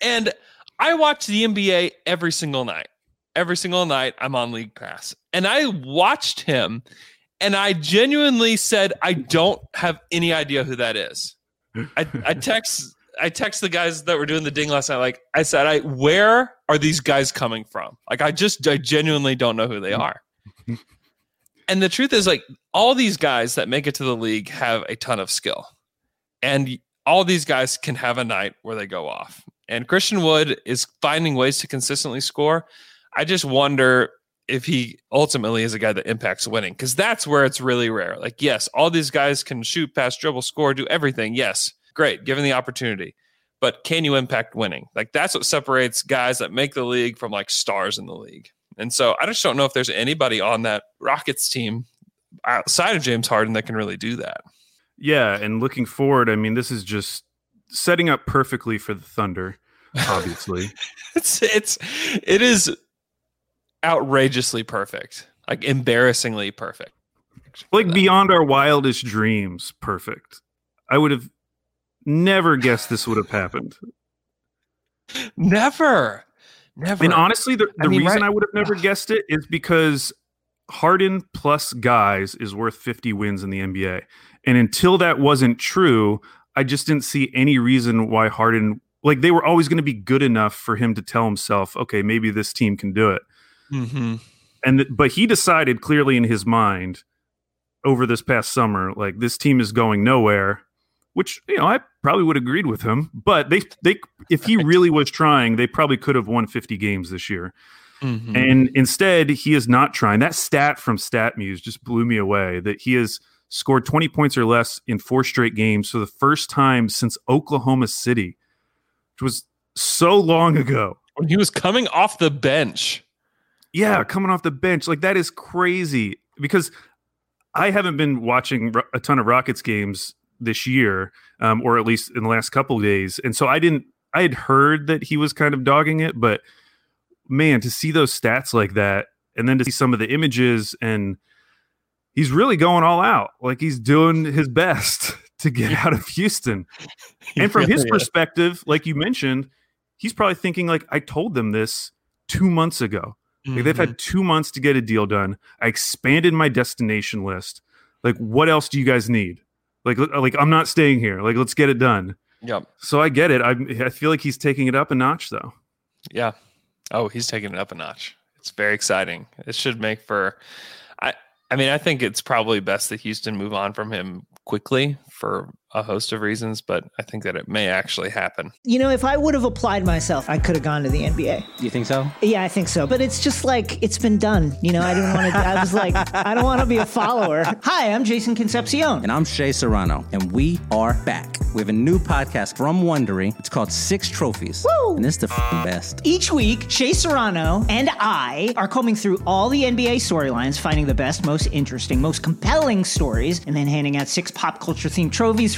And I watch the NBA every single night. Every single night, I'm on League Pass. And I watched him and I genuinely said, I don't have any idea who that is. I, I text I text the guys that were doing the ding last night. Like I said, I where are these guys coming from? Like I just I genuinely don't know who they mm-hmm. are. and the truth is, like all these guys that make it to the league have a ton of skill, and all these guys can have a night where they go off. And Christian Wood is finding ways to consistently score. I just wonder if he ultimately is a guy that impacts winning because that's where it's really rare. Like, yes, all these guys can shoot, pass, dribble, score, do everything. Yes, great, given the opportunity. But can you impact winning? Like, that's what separates guys that make the league from like stars in the league. And so I just don't know if there's anybody on that Rockets team outside of James Harden that can really do that. Yeah, and looking forward, I mean, this is just setting up perfectly for the Thunder. Obviously, (laughs) it's it's it is outrageously perfect, like embarrassingly perfect, like beyond our wildest dreams. Perfect. I would have never guessed this would have happened. Never, never. And honestly, the, the I mean, reason right- I would have never (sighs) guessed it is because Harden plus guys is worth 50 wins in the NBA. And until that wasn't true, I just didn't see any reason why Harden, like, they were always going to be good enough for him to tell himself, okay, maybe this team can do it. Mm-hmm. And th- but he decided clearly in his mind over this past summer, like this team is going nowhere. Which you know, I probably would have agreed with him. But they they if he (laughs) really was trying, they probably could have won 50 games this year. Mm-hmm. And instead, he is not trying. That stat from StatMuse just blew me away. That he has scored 20 points or less in four straight games for the first time since Oklahoma City, which was so long ago. when he was coming off the bench. Yeah, coming off the bench. Like that is crazy because I haven't been watching a ton of Rockets games this year, um, or at least in the last couple of days. And so I didn't, I had heard that he was kind of dogging it, but man, to see those stats like that and then to see some of the images and he's really going all out. Like he's doing his best (laughs) to get out of Houston. (laughs) and from his perspective, like you mentioned, he's probably thinking like I told them this 2 months ago. Like they've Mm-hmm. had 2 months to get a deal done. I expanded my destination list. Like what else do you guys need? Like like I'm not staying here. Like let's get it done. Yep. So I get it. I I feel like he's taking it up a notch though. Yeah. Oh, he's taking it up a notch. It's very exciting. It should make for I I mean, I think it's probably best that Houston move on from him quickly for a host of reasons, but I think that it may actually happen. You know, if I would have applied myself, I could have gone to the NBA. You think so? Yeah, I think so. But it's just like it's been done. You know, I didn't want to. I was like, I don't want to be a follower. Hi, I'm Jason Concepcion. And I'm Shea Serrano, and we are back. We have a new podcast from Wondery. It's called Six Trophies, Woo! and it's the f***ing best. Each week, Shea Serrano and I are combing through all the NBA storylines, finding the best, most interesting, most compelling stories, and then handing out six pop culture themed trophies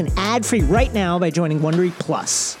ad free right now by joining Wondery Plus.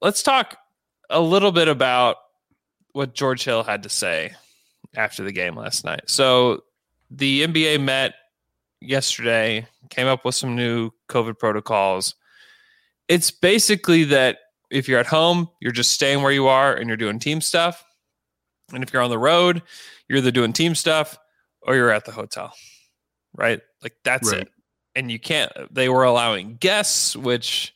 Let's talk a little bit about what George Hill had to say after the game last night. So the NBA met yesterday, came up with some new COVID protocols. It's basically that if you're at home, you're just staying where you are and you're doing team stuff. And if you're on the road, you're either doing team stuff or you're at the hotel. Right? Like that's Right. it. and you can't. They were allowing guests, which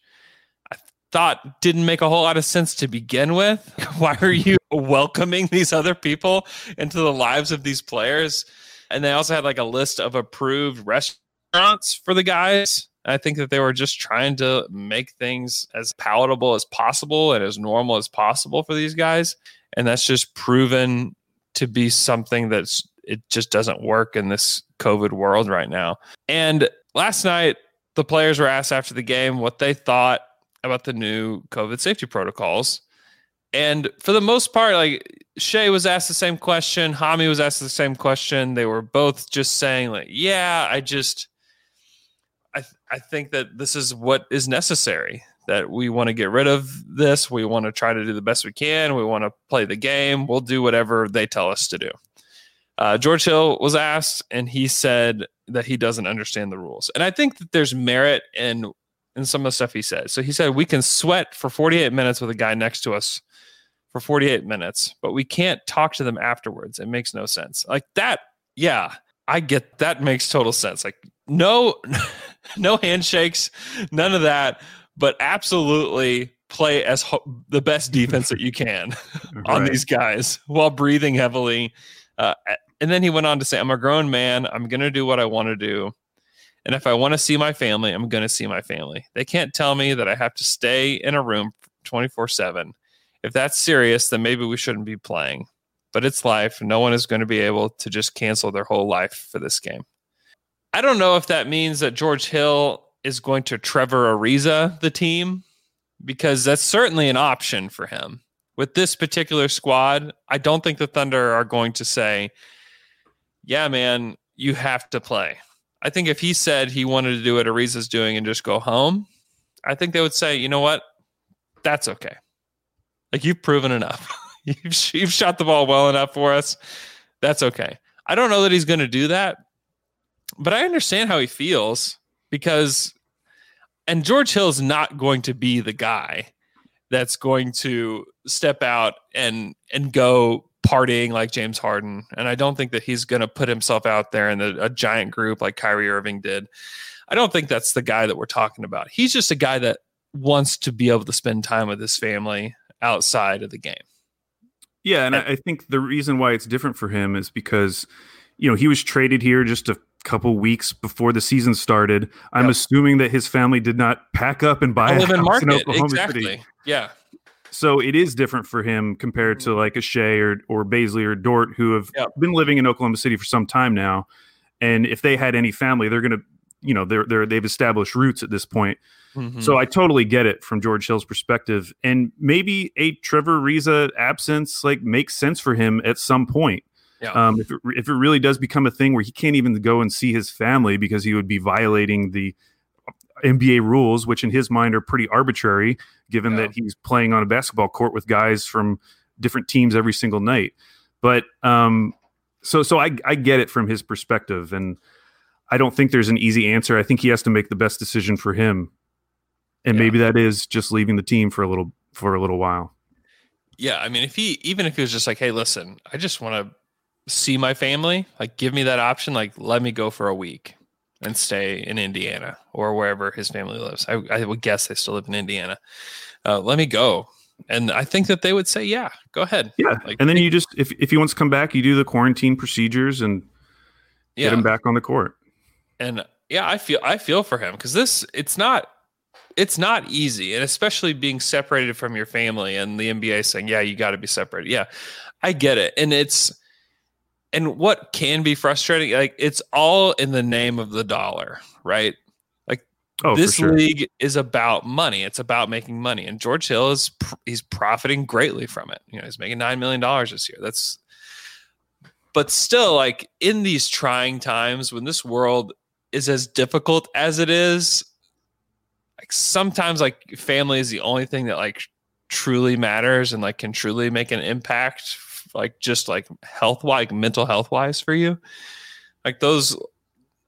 thought didn't make a whole lot of sense to begin with. (laughs) Why are you (laughs) welcoming these other people into the lives of these players? And they also had like a list of approved restaurants for the guys. I think that they were just trying to make things as palatable as possible and as normal as possible for these guys. And that's just proven to be something that's it just doesn't work in this COVID world right now. And last night, the players were asked after the game what they thought about the new COVID safety protocols. And for the most part, like Shai was asked the same question, Hami was asked the same question. They were both just saying, like, yeah, I just I th- I think that this is what is necessary. That we want to get rid of this. We want to try to do the best we can. We want to play the game. We'll do whatever they tell us to do. Uh, George Hill was asked, and he said that he doesn't understand the rules. And I think that there's merit in in some of the stuff he said. So he said we can sweat for 48 minutes with a guy next to us for 48 minutes, but we can't talk to them afterwards. It makes no sense. Like that, yeah, I get that makes total sense. Like no (laughs) no handshakes, none of that, but absolutely play as ho- the best defense that you can (laughs) on Right. these guys while breathing heavily. Uh, and then he went on to say, I'm a grown man. I'm going to do what I want to do. And if I want to see my family, I'm going to see my family. They can't tell me that I have to stay in a room 24 7. If that's serious, then maybe we shouldn't be playing. But it's life. No one is going to be able to just cancel their whole life for this game. I don't know if that means that George Hill is going to Trevor Ariza the team because that's certainly an option for him. With this particular squad, I don't think the Thunder are going to say, "Yeah, man, you have to play." I think if he said he wanted to do what Ariza's doing and just go home, I think they would say, "You know what? That's okay. Like you've proven enough. (laughs) you've, you've shot the ball well enough for us. That's okay." I don't know that he's going to do that, but I understand how he feels because and George Hill is not going to be the guy that's going to step out and and go partying like James Harden. And I don't think that he's going to put himself out there in a, a giant group like Kyrie Irving did. I don't think that's the guy that we're talking about. He's just a guy that wants to be able to spend time with his family outside of the game. Yeah, and I, I think the reason why it's different for him is because, you know, he was traded here just a couple weeks before the season started. I'm Yep. assuming that his family did not pack up and buy I a live in market. Oklahoma exactly. City. Yeah. So it is different for him compared to like a Shai or or Bazley or Dort who have Yep. been living in Oklahoma City for some time now. And if they had any family, they're gonna, you know, they're they're they've established roots at this point. Mhm. So I totally get it from George Hill's perspective. And maybe a Trevor Ariza absence like makes sense for him at some point. Yeah. Um, if, it, if it really does become a thing where he can't even go and see his family because he would be violating the NBA rules, which in his mind are pretty arbitrary, given Yeah. that he's playing on a basketball court with guys from different teams every single night. But um, so so I, I get it from his perspective, and I don't think there's an easy answer. I think he has to make the best decision for him, and Yeah. maybe that is just leaving the team for a little for a little while. Yeah, I mean, if he even if he was just like, "Hey, listen, I just want to see my family. Like, give me that option. Like, let me go for a week and stay in Indiana or wherever his family lives. I, I would guess they still live in Indiana. Uh, let me go." And I think that they would say, "Yeah, go ahead." Yeah, Like, and then you just if if he wants to come back, you do the quarantine procedures and yeah, get him back on the court. and yeah, I feel I feel for him because this it's not it's not easy, and especially being separated from your family and the NBA saying, "Yeah, you got to be separated." Yeah, I get it, and it's and what can be frustrating, like it's all in the name of the dollar, right? Like Oh, this sure. league is about money. It's about making money, and George Hill is pr- he's profiting greatly from it. You know, he's making nine million dollars this year. That's but still, like in these trying times when this world is as difficult as it is, like sometimes like family is the only thing that like truly matters and like can truly make an impact, like just like health wise, mental health wise for you. Like those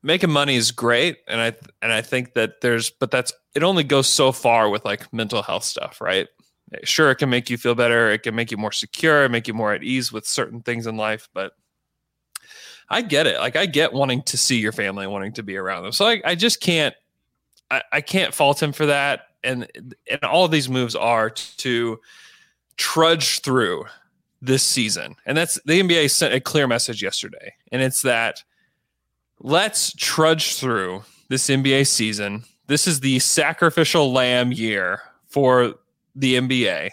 making money is great and i and i think that there's but that's it only goes so far with like mental health stuff right sure it can make you feel better it can make you more secure make you more at ease with certain things in life but I get it. Like I get wanting to see your family, wanting to be around them. So I, I just can't I, I can't fault him for that. And and all these moves are to trudge through this season. And that's the NBA sent a clear message yesterday. And it's that let's trudge through this NBA season. This is the sacrificial lamb year for the NBA.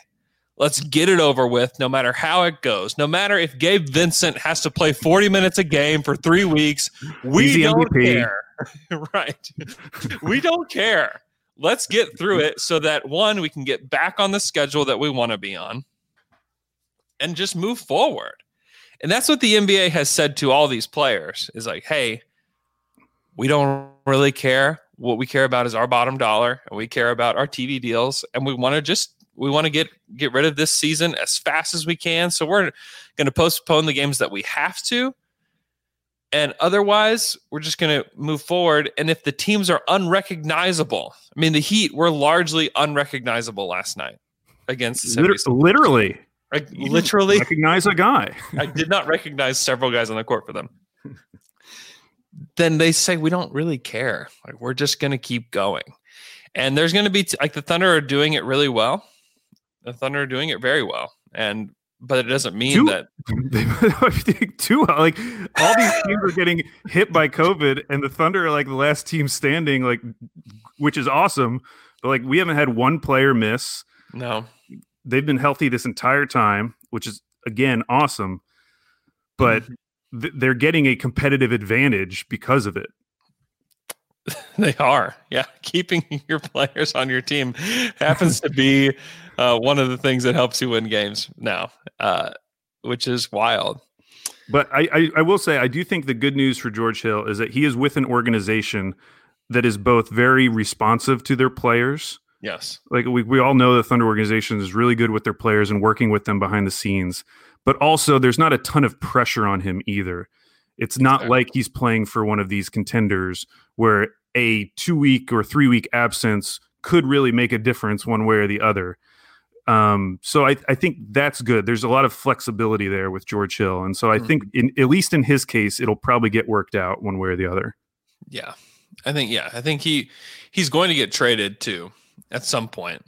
Let's get it over with, no matter how it goes. No matter if Gabe Vincent has to play 40 minutes a game for three weeks, we don't MVP. care. (laughs) right. we don't care. Let's get through it so that one, we can get back on the schedule that we want to be on and just move forward. And that's what the NBA has said to all these players is like, hey, we don't really care. What we care about is our bottom dollar and we care about our TV deals. And we want to just we want to get get rid of this season as fast as we can. So we're going to postpone the games that we have to. And otherwise, we're just going to move forward. And if the teams are unrecognizable, I mean, the Heat were largely unrecognizable last night against the Liter- literally, Like, literally, recognize a guy. I did not recognize several guys on the court for them. then they say we don't really care. Like we're just going to keep going. And there's going to be t- like the Thunder are doing it really well. The Thunder are doing it very well. And but it doesn't mean Two- that (laughs) They I two like all these (laughs) teams are getting hit by COVID, and the Thunder are like the last team standing, like which is awesome. But like we haven't had one player miss. no. They've been healthy this entire time, which is again awesome. But Mm-hmm. th- they're getting a competitive advantage because of it. (laughs) They are. Yeah. (laughs) Keeping your players on your team happens to be (laughs) uh, one of the things that helps you win games now, uh, which is wild. But I, I, I will say, I do think the good news for George Hill is that he is with an organization that is both very responsive to their players. Yes. Like we, we all know the Thunder organization is really good with their players and working with them behind the scenes. But also, there's not a ton of pressure on him either. It's not Exactly. like he's playing for one of these contenders where a two week or three week absence could really make a difference one way or the other. Um, so I, I think that's good. There's a lot of flexibility there with George Hill, and so I think in at least in his case, it'll probably get worked out one way or the other. Yeah. I think yeah, I think he he's going to get traded too at some point.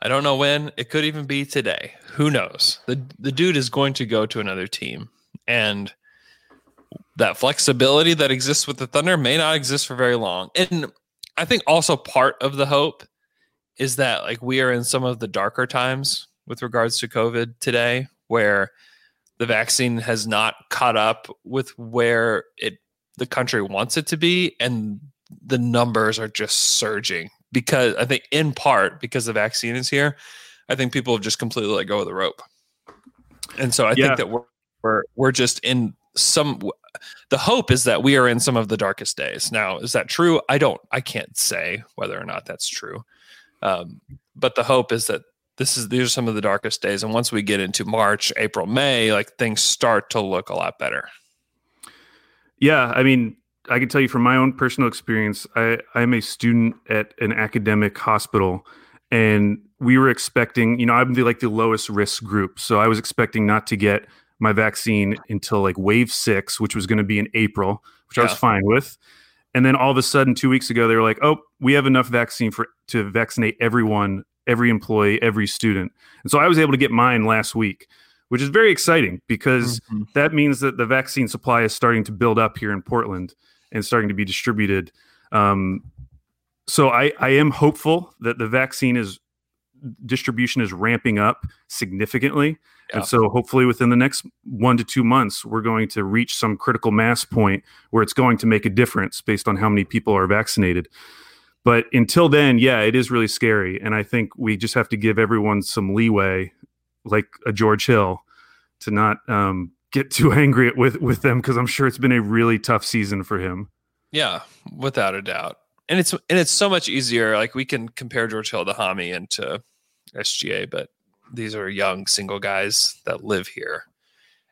I don't know when. It could even be today. Who knows? The the dude is going to go to another team and that flexibility that exists with the Thunder may not exist for very long. And I think also part of the hope is that like we are in some of the darker times with regards to COVID today where the vaccine has not caught up with where it the country wants it to be and the numbers are just surging because I think in part because the vaccine is here, I think people have just completely let go of the rope. And so I Yeah. think that we're we're we're just in some the hope is that we are in some of the darkest days. Now, is that true? I don't I can't say whether or not that's true. Um, but the hope is that this is these are some of the darkest days and once we get into March, April, May, like things start to look a lot better. Yeah, I mean, I can tell you from my own personal experience, I, I'm a student at an academic hospital, and we were expecting, you know, I'm the like the lowest risk group, so I was expecting not to get my vaccine until like wave six, which was going to be in April, which I was fine with. And then all of a sudden, two weeks ago, they were like, "Oh, we have enough vaccine for to vaccinate everyone, every employee, every student." And so I was able to get mine last week, which is very exciting because mm-hmm. that means that the vaccine supply is starting to build up here in Portland and starting to be distributed. Um, so I, I am hopeful that the vaccine is distribution is ramping up significantly. Yeah. And so hopefully within the next one to two months, we're going to reach some critical mass point where it's going to make a difference based on how many people are vaccinated. But until then, yeah, it is really scary. And I think we just have to give everyone some leeway, like a George Hill, to not um, get too angry at, with, with them because I'm sure it's been a really tough season for him. Yeah, without a doubt. And it's and it's so much easier. Like we can compare George Hill to Hami and to SGA, but these are young single guys that live here.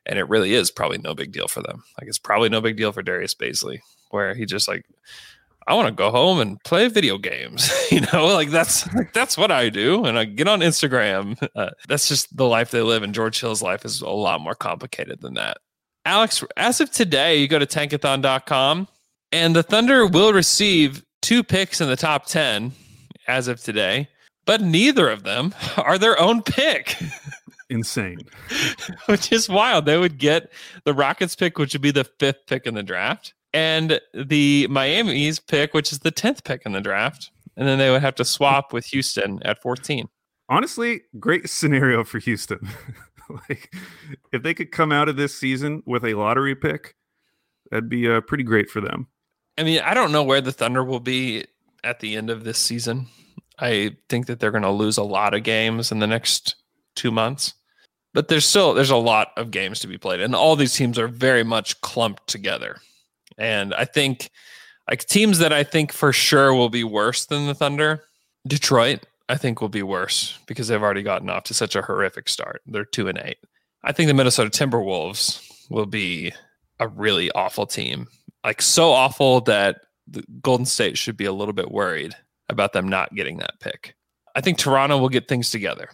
And it really is probably no big deal for them. Like it's probably no big deal for Darius Bazley, where he just like, I want to go home and play video games. (laughs) you know, like that's like (laughs) that's what I do. And I get on Instagram. (laughs) Uh, that's just the life they live. And George Hill's life is a lot more complicated than that. Alex, as of today, you go to tankathon.com and the Thunder will receive two picks in the top 10 as of today, but neither of them are their own pick. Insane. which is wild. They would get the Rockets pick, which would be the fifth pick in the draft, and the Miami's pick, which is the 10th pick in the draft. And then they would have to swap with Houston at 14. Honestly, great scenario for Houston. (laughs) like, if they could come out of this season with a lottery pick, that'd be uh, pretty great for them. I mean, I don't know where the Thunder will be at the end of this season. I think that they're going to lose a lot of games in the next two months, but there's still there's a lot of games to be played, and all these teams are very much clumped together. And I think like teams that I think for sure will be worse than the Thunder, Detroit, I think will be worse because they've already gotten off to such a horrific start. They're two and eight. I think the Minnesota Timberwolves will be a really awful team like so awful that the Golden State should be a little bit worried about them not getting that pick. I think Toronto will get things together.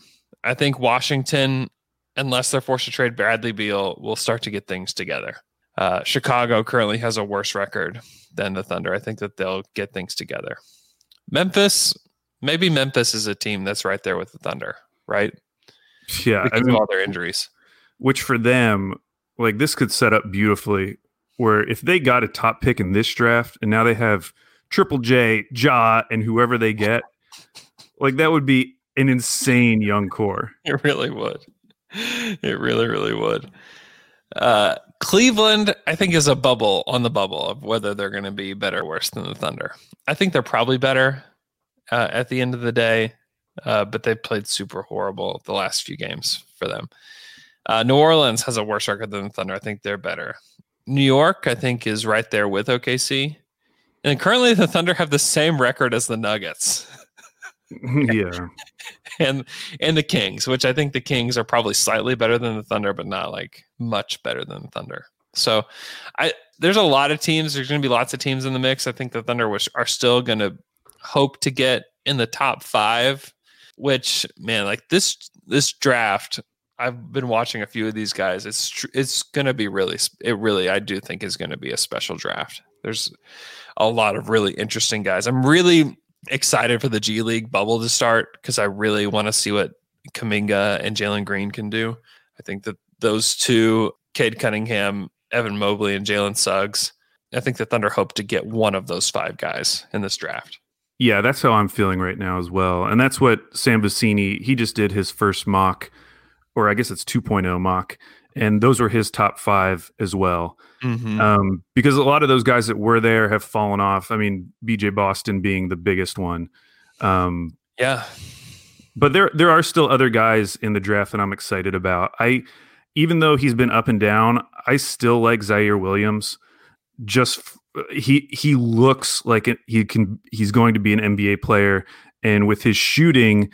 I think Washington, unless they're forced to trade Bradley Beal, will start to get things together. Uh, Chicago currently has a worse record than the Thunder. I think that they'll get things together. Memphis, maybe Memphis is a team that's right there with the Thunder, right? Yeah, because I mean, of all their injuries. Which for them, like this could set up beautifully where if they got a top pick in this draft and now they have Triple J, Ja, and whoever they get, like that would be an insane young core. (laughs) It really would. It really, really would. Uh, Cleveland, I think, is a bubble on the bubble of whether they're going to be better or worse than the Thunder. I think they're probably better uh, at the end of the day, uh, but they've played super horrible the last few games for them. Uh, New Orleans has a worse record than the Thunder. I think they're better. New York, I think, is right there with OKC. And currently, the Thunder have the same record as the Nuggets. (laughs) (laughs) yeah. and and the Kings, which I think the Kings are probably slightly better than the Thunder, but not like much better than the Thunder. So, I there's a lot of teams. There's going to be lots of teams in the mix. I think the Thunder which are still going to hope to get in the top five. Which man, like this this draft I've been watching a few of these guys. It's tr- it's going to be really it really I do think is going to be a special draft. There's a lot of really interesting guys. I'm really excited for the G League bubble to start because I really want to see what Kuminga and Jalen Green can do. I think that those two, Cade Cunningham, Evan Mobley, and Jalen Suggs, I think the Thunder hope to get one of those five guys in this draft. Yeah, that's how I'm feeling right now as well. And that's what Sam Vecenie, he just did his first mock or I guess it's 2.0 mock, and those were his top five as well. Mm-hmm. Um, because a lot of those guys that were there have fallen off. I mean, BJ Boston being the biggest one. Um, yeah, but there there are still other guys in the draft that I'm excited about. I even though he's been up and down, I still like Ziaire Williams. Just he he looks like it, he can he's going to be an NBA player, and with his shooting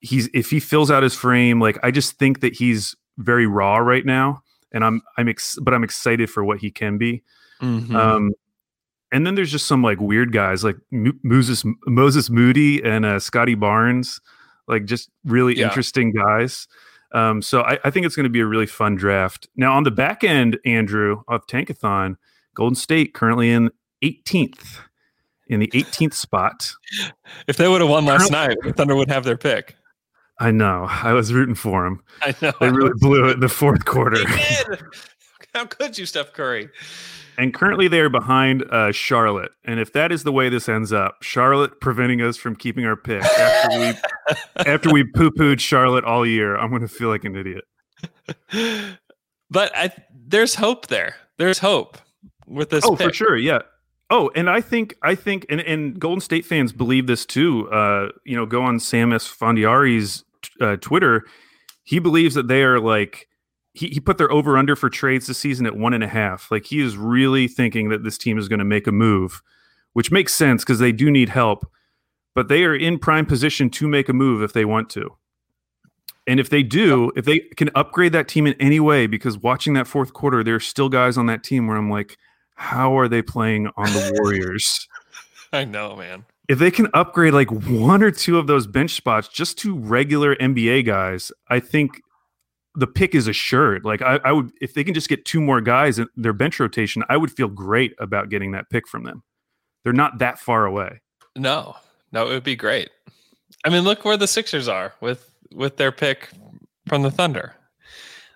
he's if he fills out his frame, like I just think that he's very raw right now, and I'm I'm ex- but I'm excited for what he can be. Mm-hmm. Um, and then there's just some like weird guys like M- Moses Moses Moody and uh, Scottie Barnes, like just really yeah. interesting guys. Um, so I, I think it's going to be a really fun draft. Now on the back end, Andrew of Tankathon, Golden State currently in 18th in the 18th spot. (laughs) If they would have won last night, Thunder would have their pick. I know. I was rooting for him. I know. They really blew it in the fourth quarter. How could you, Steph Curry? And currently they are behind uh, Charlotte. And if that is the way this ends up, Charlotte preventing us from keeping our pick after we (laughs) after we poo pooed Charlotte all year, I'm going to feel like an idiot. (laughs) But I, there's hope there. There's hope with this. Oh, pick. for sure. Yeah. Oh, and I think I think and, and Golden State fans believe this too. Uh, you know, go on Sam Esfandiari's uh, Twitter, he believes that they are like he, he put their over under for trades this season at one and a half. Like he is really thinking that this team is going to make a move, which makes sense because they do need help, but they are in prime position to make a move if they want to. And if they do, if they can upgrade that team in any way, because watching that fourth quarter, there are still guys on that team where I'm like, how are they playing on the (laughs) Warriors? I know, man if they can upgrade like one or two of those bench spots just to regular NBA guys, I think the pick is assured. Like I, I would if they can just get two more guys in their bench rotation, I would feel great about getting that pick from them. They're not that far away. No, no, it would be great. I mean, look where the Sixers are with with their pick from the Thunder.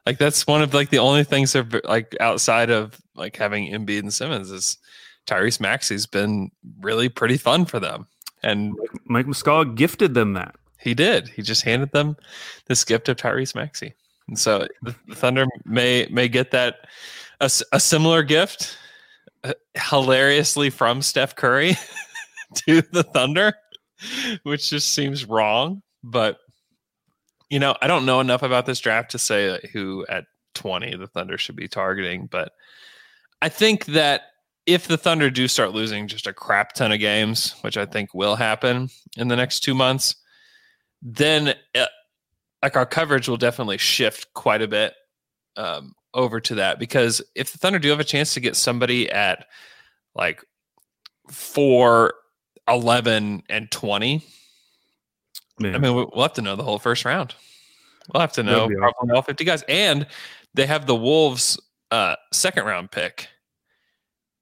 Like that's one of like the only things they're like outside of like having Embiid and Simmons is Tyrese Maxey's been really pretty fun for them. And Mike Muscala gifted them that. He did. He just handed them this gift of Tyrese Maxey. And so the, the Thunder may may get that a, a similar gift uh, hilariously from Steph Curry (laughs) to the Thunder, which just seems wrong, but you know, I don't know enough about this draft to say who at 20 the Thunder should be targeting, but I think that if the Thunder do start losing just a crap ton of games, which I think will happen in the next two months, then uh, like our coverage will definitely shift quite a bit um, over to that because if the Thunder do have a chance to get somebody at like four, 11, and 20, Man. I mean, we'll have to know the whole first round. We'll have to know probably all 50 guys. And they have the Wolves uh, second round pick,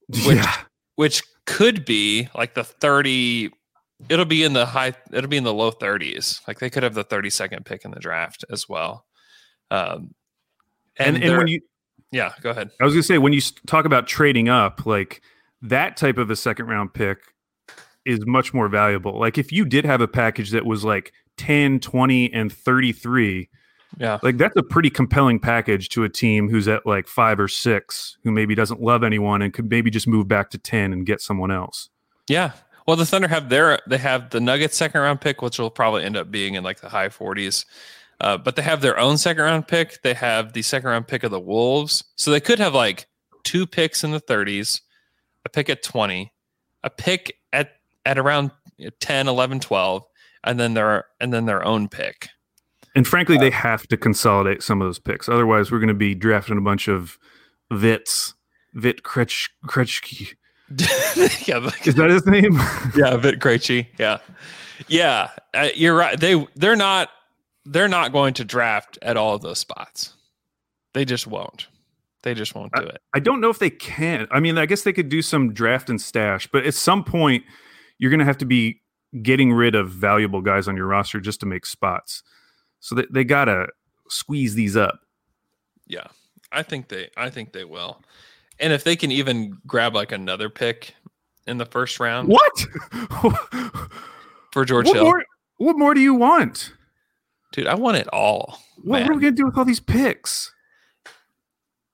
which, yeah. which could be like the 30 it'll be in the high it'll be in the low 30s like they could have the 32nd pick in the draft as well. Um and and, and when you yeah go ahead. I was gonna say when you talk about trading up like that type of a second round pick is much more valuable. Like if you did have a package that was like 10 20 and 33 yeah like that's a pretty compelling package to a team who's at like five or six who maybe doesn't love anyone and could maybe just move back to 10 and get someone else yeah well, the Thunder have their they have the Nuggets second round pick, which will probably end up being in like the high 40s. Uh, but they have their own second round pick. They have the second round pick of the Wolves. So they could have like two picks in the 30s, a pick at 20, a pick at at around 10, 11, 12, and then their and then their own pick. And frankly, uh, they have to consolidate some of those picks. Otherwise, we're going to be drafting a bunch of Vits, Vit Kretsch, Kretschky, (laughs) yeah, is that his name? (laughs) yeah, Vit Krejci. Yeah, yeah, uh, you're right. They they're not they're not going to draft at all of those spots. They just won't. They just won't do it. I, I don't know if they can. I mean, I guess they could do some draft and stash, but at some point, you're going to have to be getting rid of valuable guys on your roster just to make spots. So they, they got to squeeze these up. Yeah, I think they. I think they will. And if they can even grab like another pick in the first round, what for George what Hill? More, what more do you want, dude? I want it all. What, what are we gonna do with all these picks,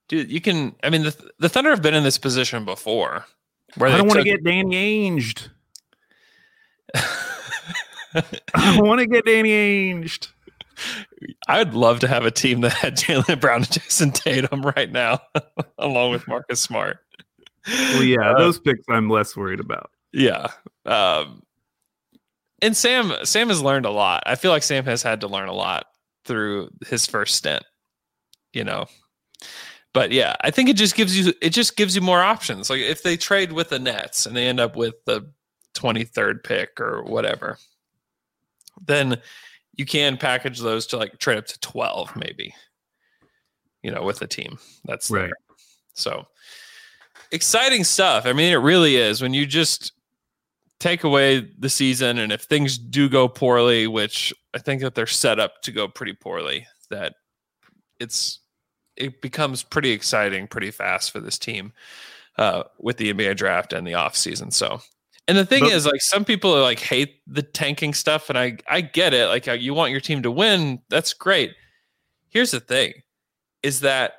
dude? You can. I mean, the the Thunder have been in this position before. Where I don't want to get Danny Ainge. (laughs) I want to get Danny Ainge. I'd love to have a team that had (laughs) Jaylen Brown and Jayson Tatum right now, (laughs) along with Marcus Smart. Well, yeah, uh, those picks I'm less worried about. Yeah. Um, and Sam Sam has learned a lot. I feel like Sam has had to learn a lot through his first stint, you know. But yeah, I think it just gives you it just gives you more options. Like if they trade with the Nets and they end up with the 23rd pick or whatever, then you can package those to like trade up to 12 maybe you know with the team that's right there. so exciting stuff i mean it really is when you just take away the season and if things do go poorly which i think that they're set up to go pretty poorly that it's it becomes pretty exciting pretty fast for this team uh, with the NBA draft and the off season. So and the thing but, is, like, some people are like hate the tanking stuff, and I I get it. Like, uh, you want your team to win, that's great. Here's the thing: is that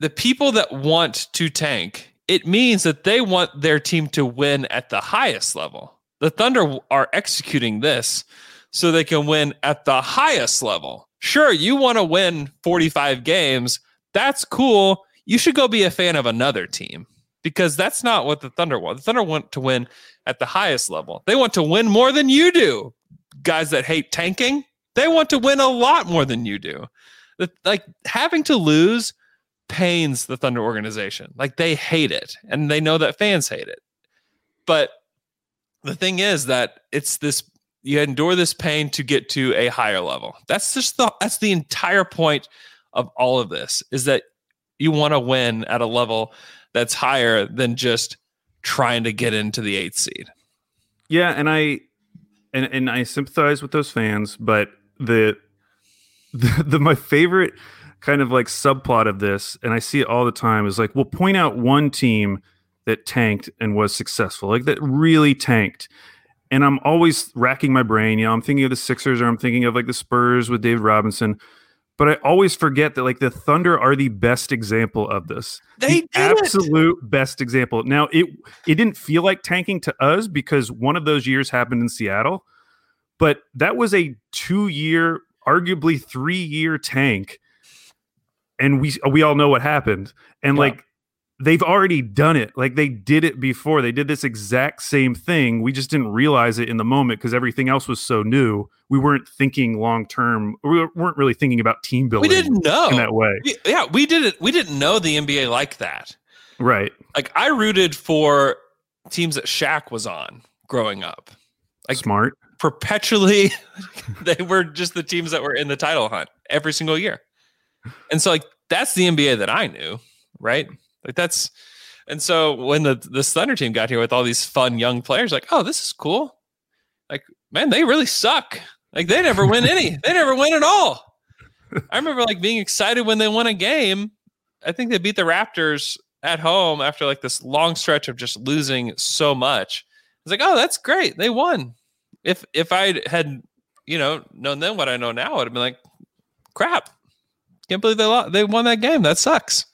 the people that want to tank, it means that they want their team to win at the highest level. The Thunder are executing this so they can win at the highest level. Sure, you want to win 45 games. That's cool. You should go be a fan of another team because that's not what the Thunder want. The Thunder want to win at the highest level. They want to win more than you do. Guys that hate tanking, they want to win a lot more than you do. Like having to lose pains the Thunder organization. Like they hate it and they know that fans hate it. But the thing is that it's this you endure this pain to get to a higher level. That's just the that's the entire point of all of this is that you want to win at a level that's higher than just trying to get into the eighth seed. Yeah, and I and and I sympathize with those fans, but the the, the my favorite kind of like subplot of this, and I see it all the time, is like we'll point out one team that tanked and was successful, like that really tanked. And I'm always racking my brain. You know, I'm thinking of the Sixers or I'm thinking of like the Spurs with David Robinson. But I always forget that like the Thunder are the best example of this. They the absolute best example. Now it it didn't feel like tanking to us because one of those years happened in Seattle, but that was a two year, arguably three year tank, and we we all know what happened. And Yeah. like they've already done it. Like they did it before. They did this exact same thing. We just didn't realize it in the moment because everything else was so new. We weren't thinking long term. We weren't really thinking about team building. We didn't know in that way. We- yeah, we didn't. We didn't know the NBA like that. Right. Like I rooted for teams that Shaq was on growing up. Like Smart. perpetually, (laughs) they were just the teams that were in the title hunt every single year. And so, like that's the NBA that I knew, right? Like that's. And so when the the Thunder team got here with all these fun young players, like, oh, this is cool. Like, man, they really suck. Like they never win any. (laughs) They never win at all. I remember like being excited when they won a game. I think they beat the Raptors at home after like this long stretch of just losing so much. It's like, oh, that's great. They won. If if I had, you know, known then what I know now, I'd have been like, crap. Can't believe they lost. They won that game. That sucks.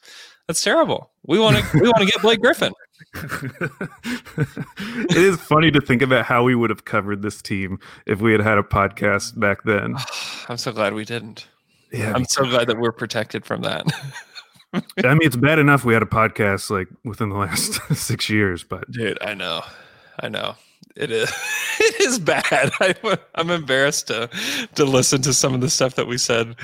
That's terrible. We want to we want to get Blake Griffin. (laughs) it is funny to think about how we would have covered this team if we had had a podcast back then. (sighs) I'm so glad we didn't. Yeah, I'm so glad that we're protected from that. (laughs) I mean, it's bad enough we had a podcast like within the last (laughs) six years, but Dude, I know. I know. It is it is bad. I, I'm embarrassed to to listen to some of the stuff that we said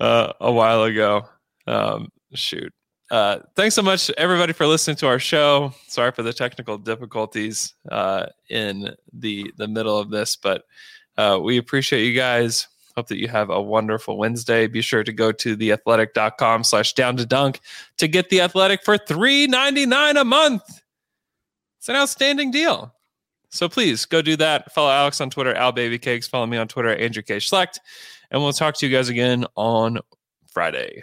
uh, a while ago. Um, shoot. Uh, thanks so much, everybody, for listening to our show. Sorry for the technical difficulties uh, in the the middle of this, but uh, we appreciate you guys. Hope that you have a wonderful Wednesday. Be sure to go to theathletic.com slash down to dunk to get the athletic for $3.99 a month. It's an outstanding deal. So please go do that. Follow Alex on Twitter, Al Baby Cakes. Follow me on Twitter, Andrew K. Schlecht. And we'll talk to you guys again on Friday.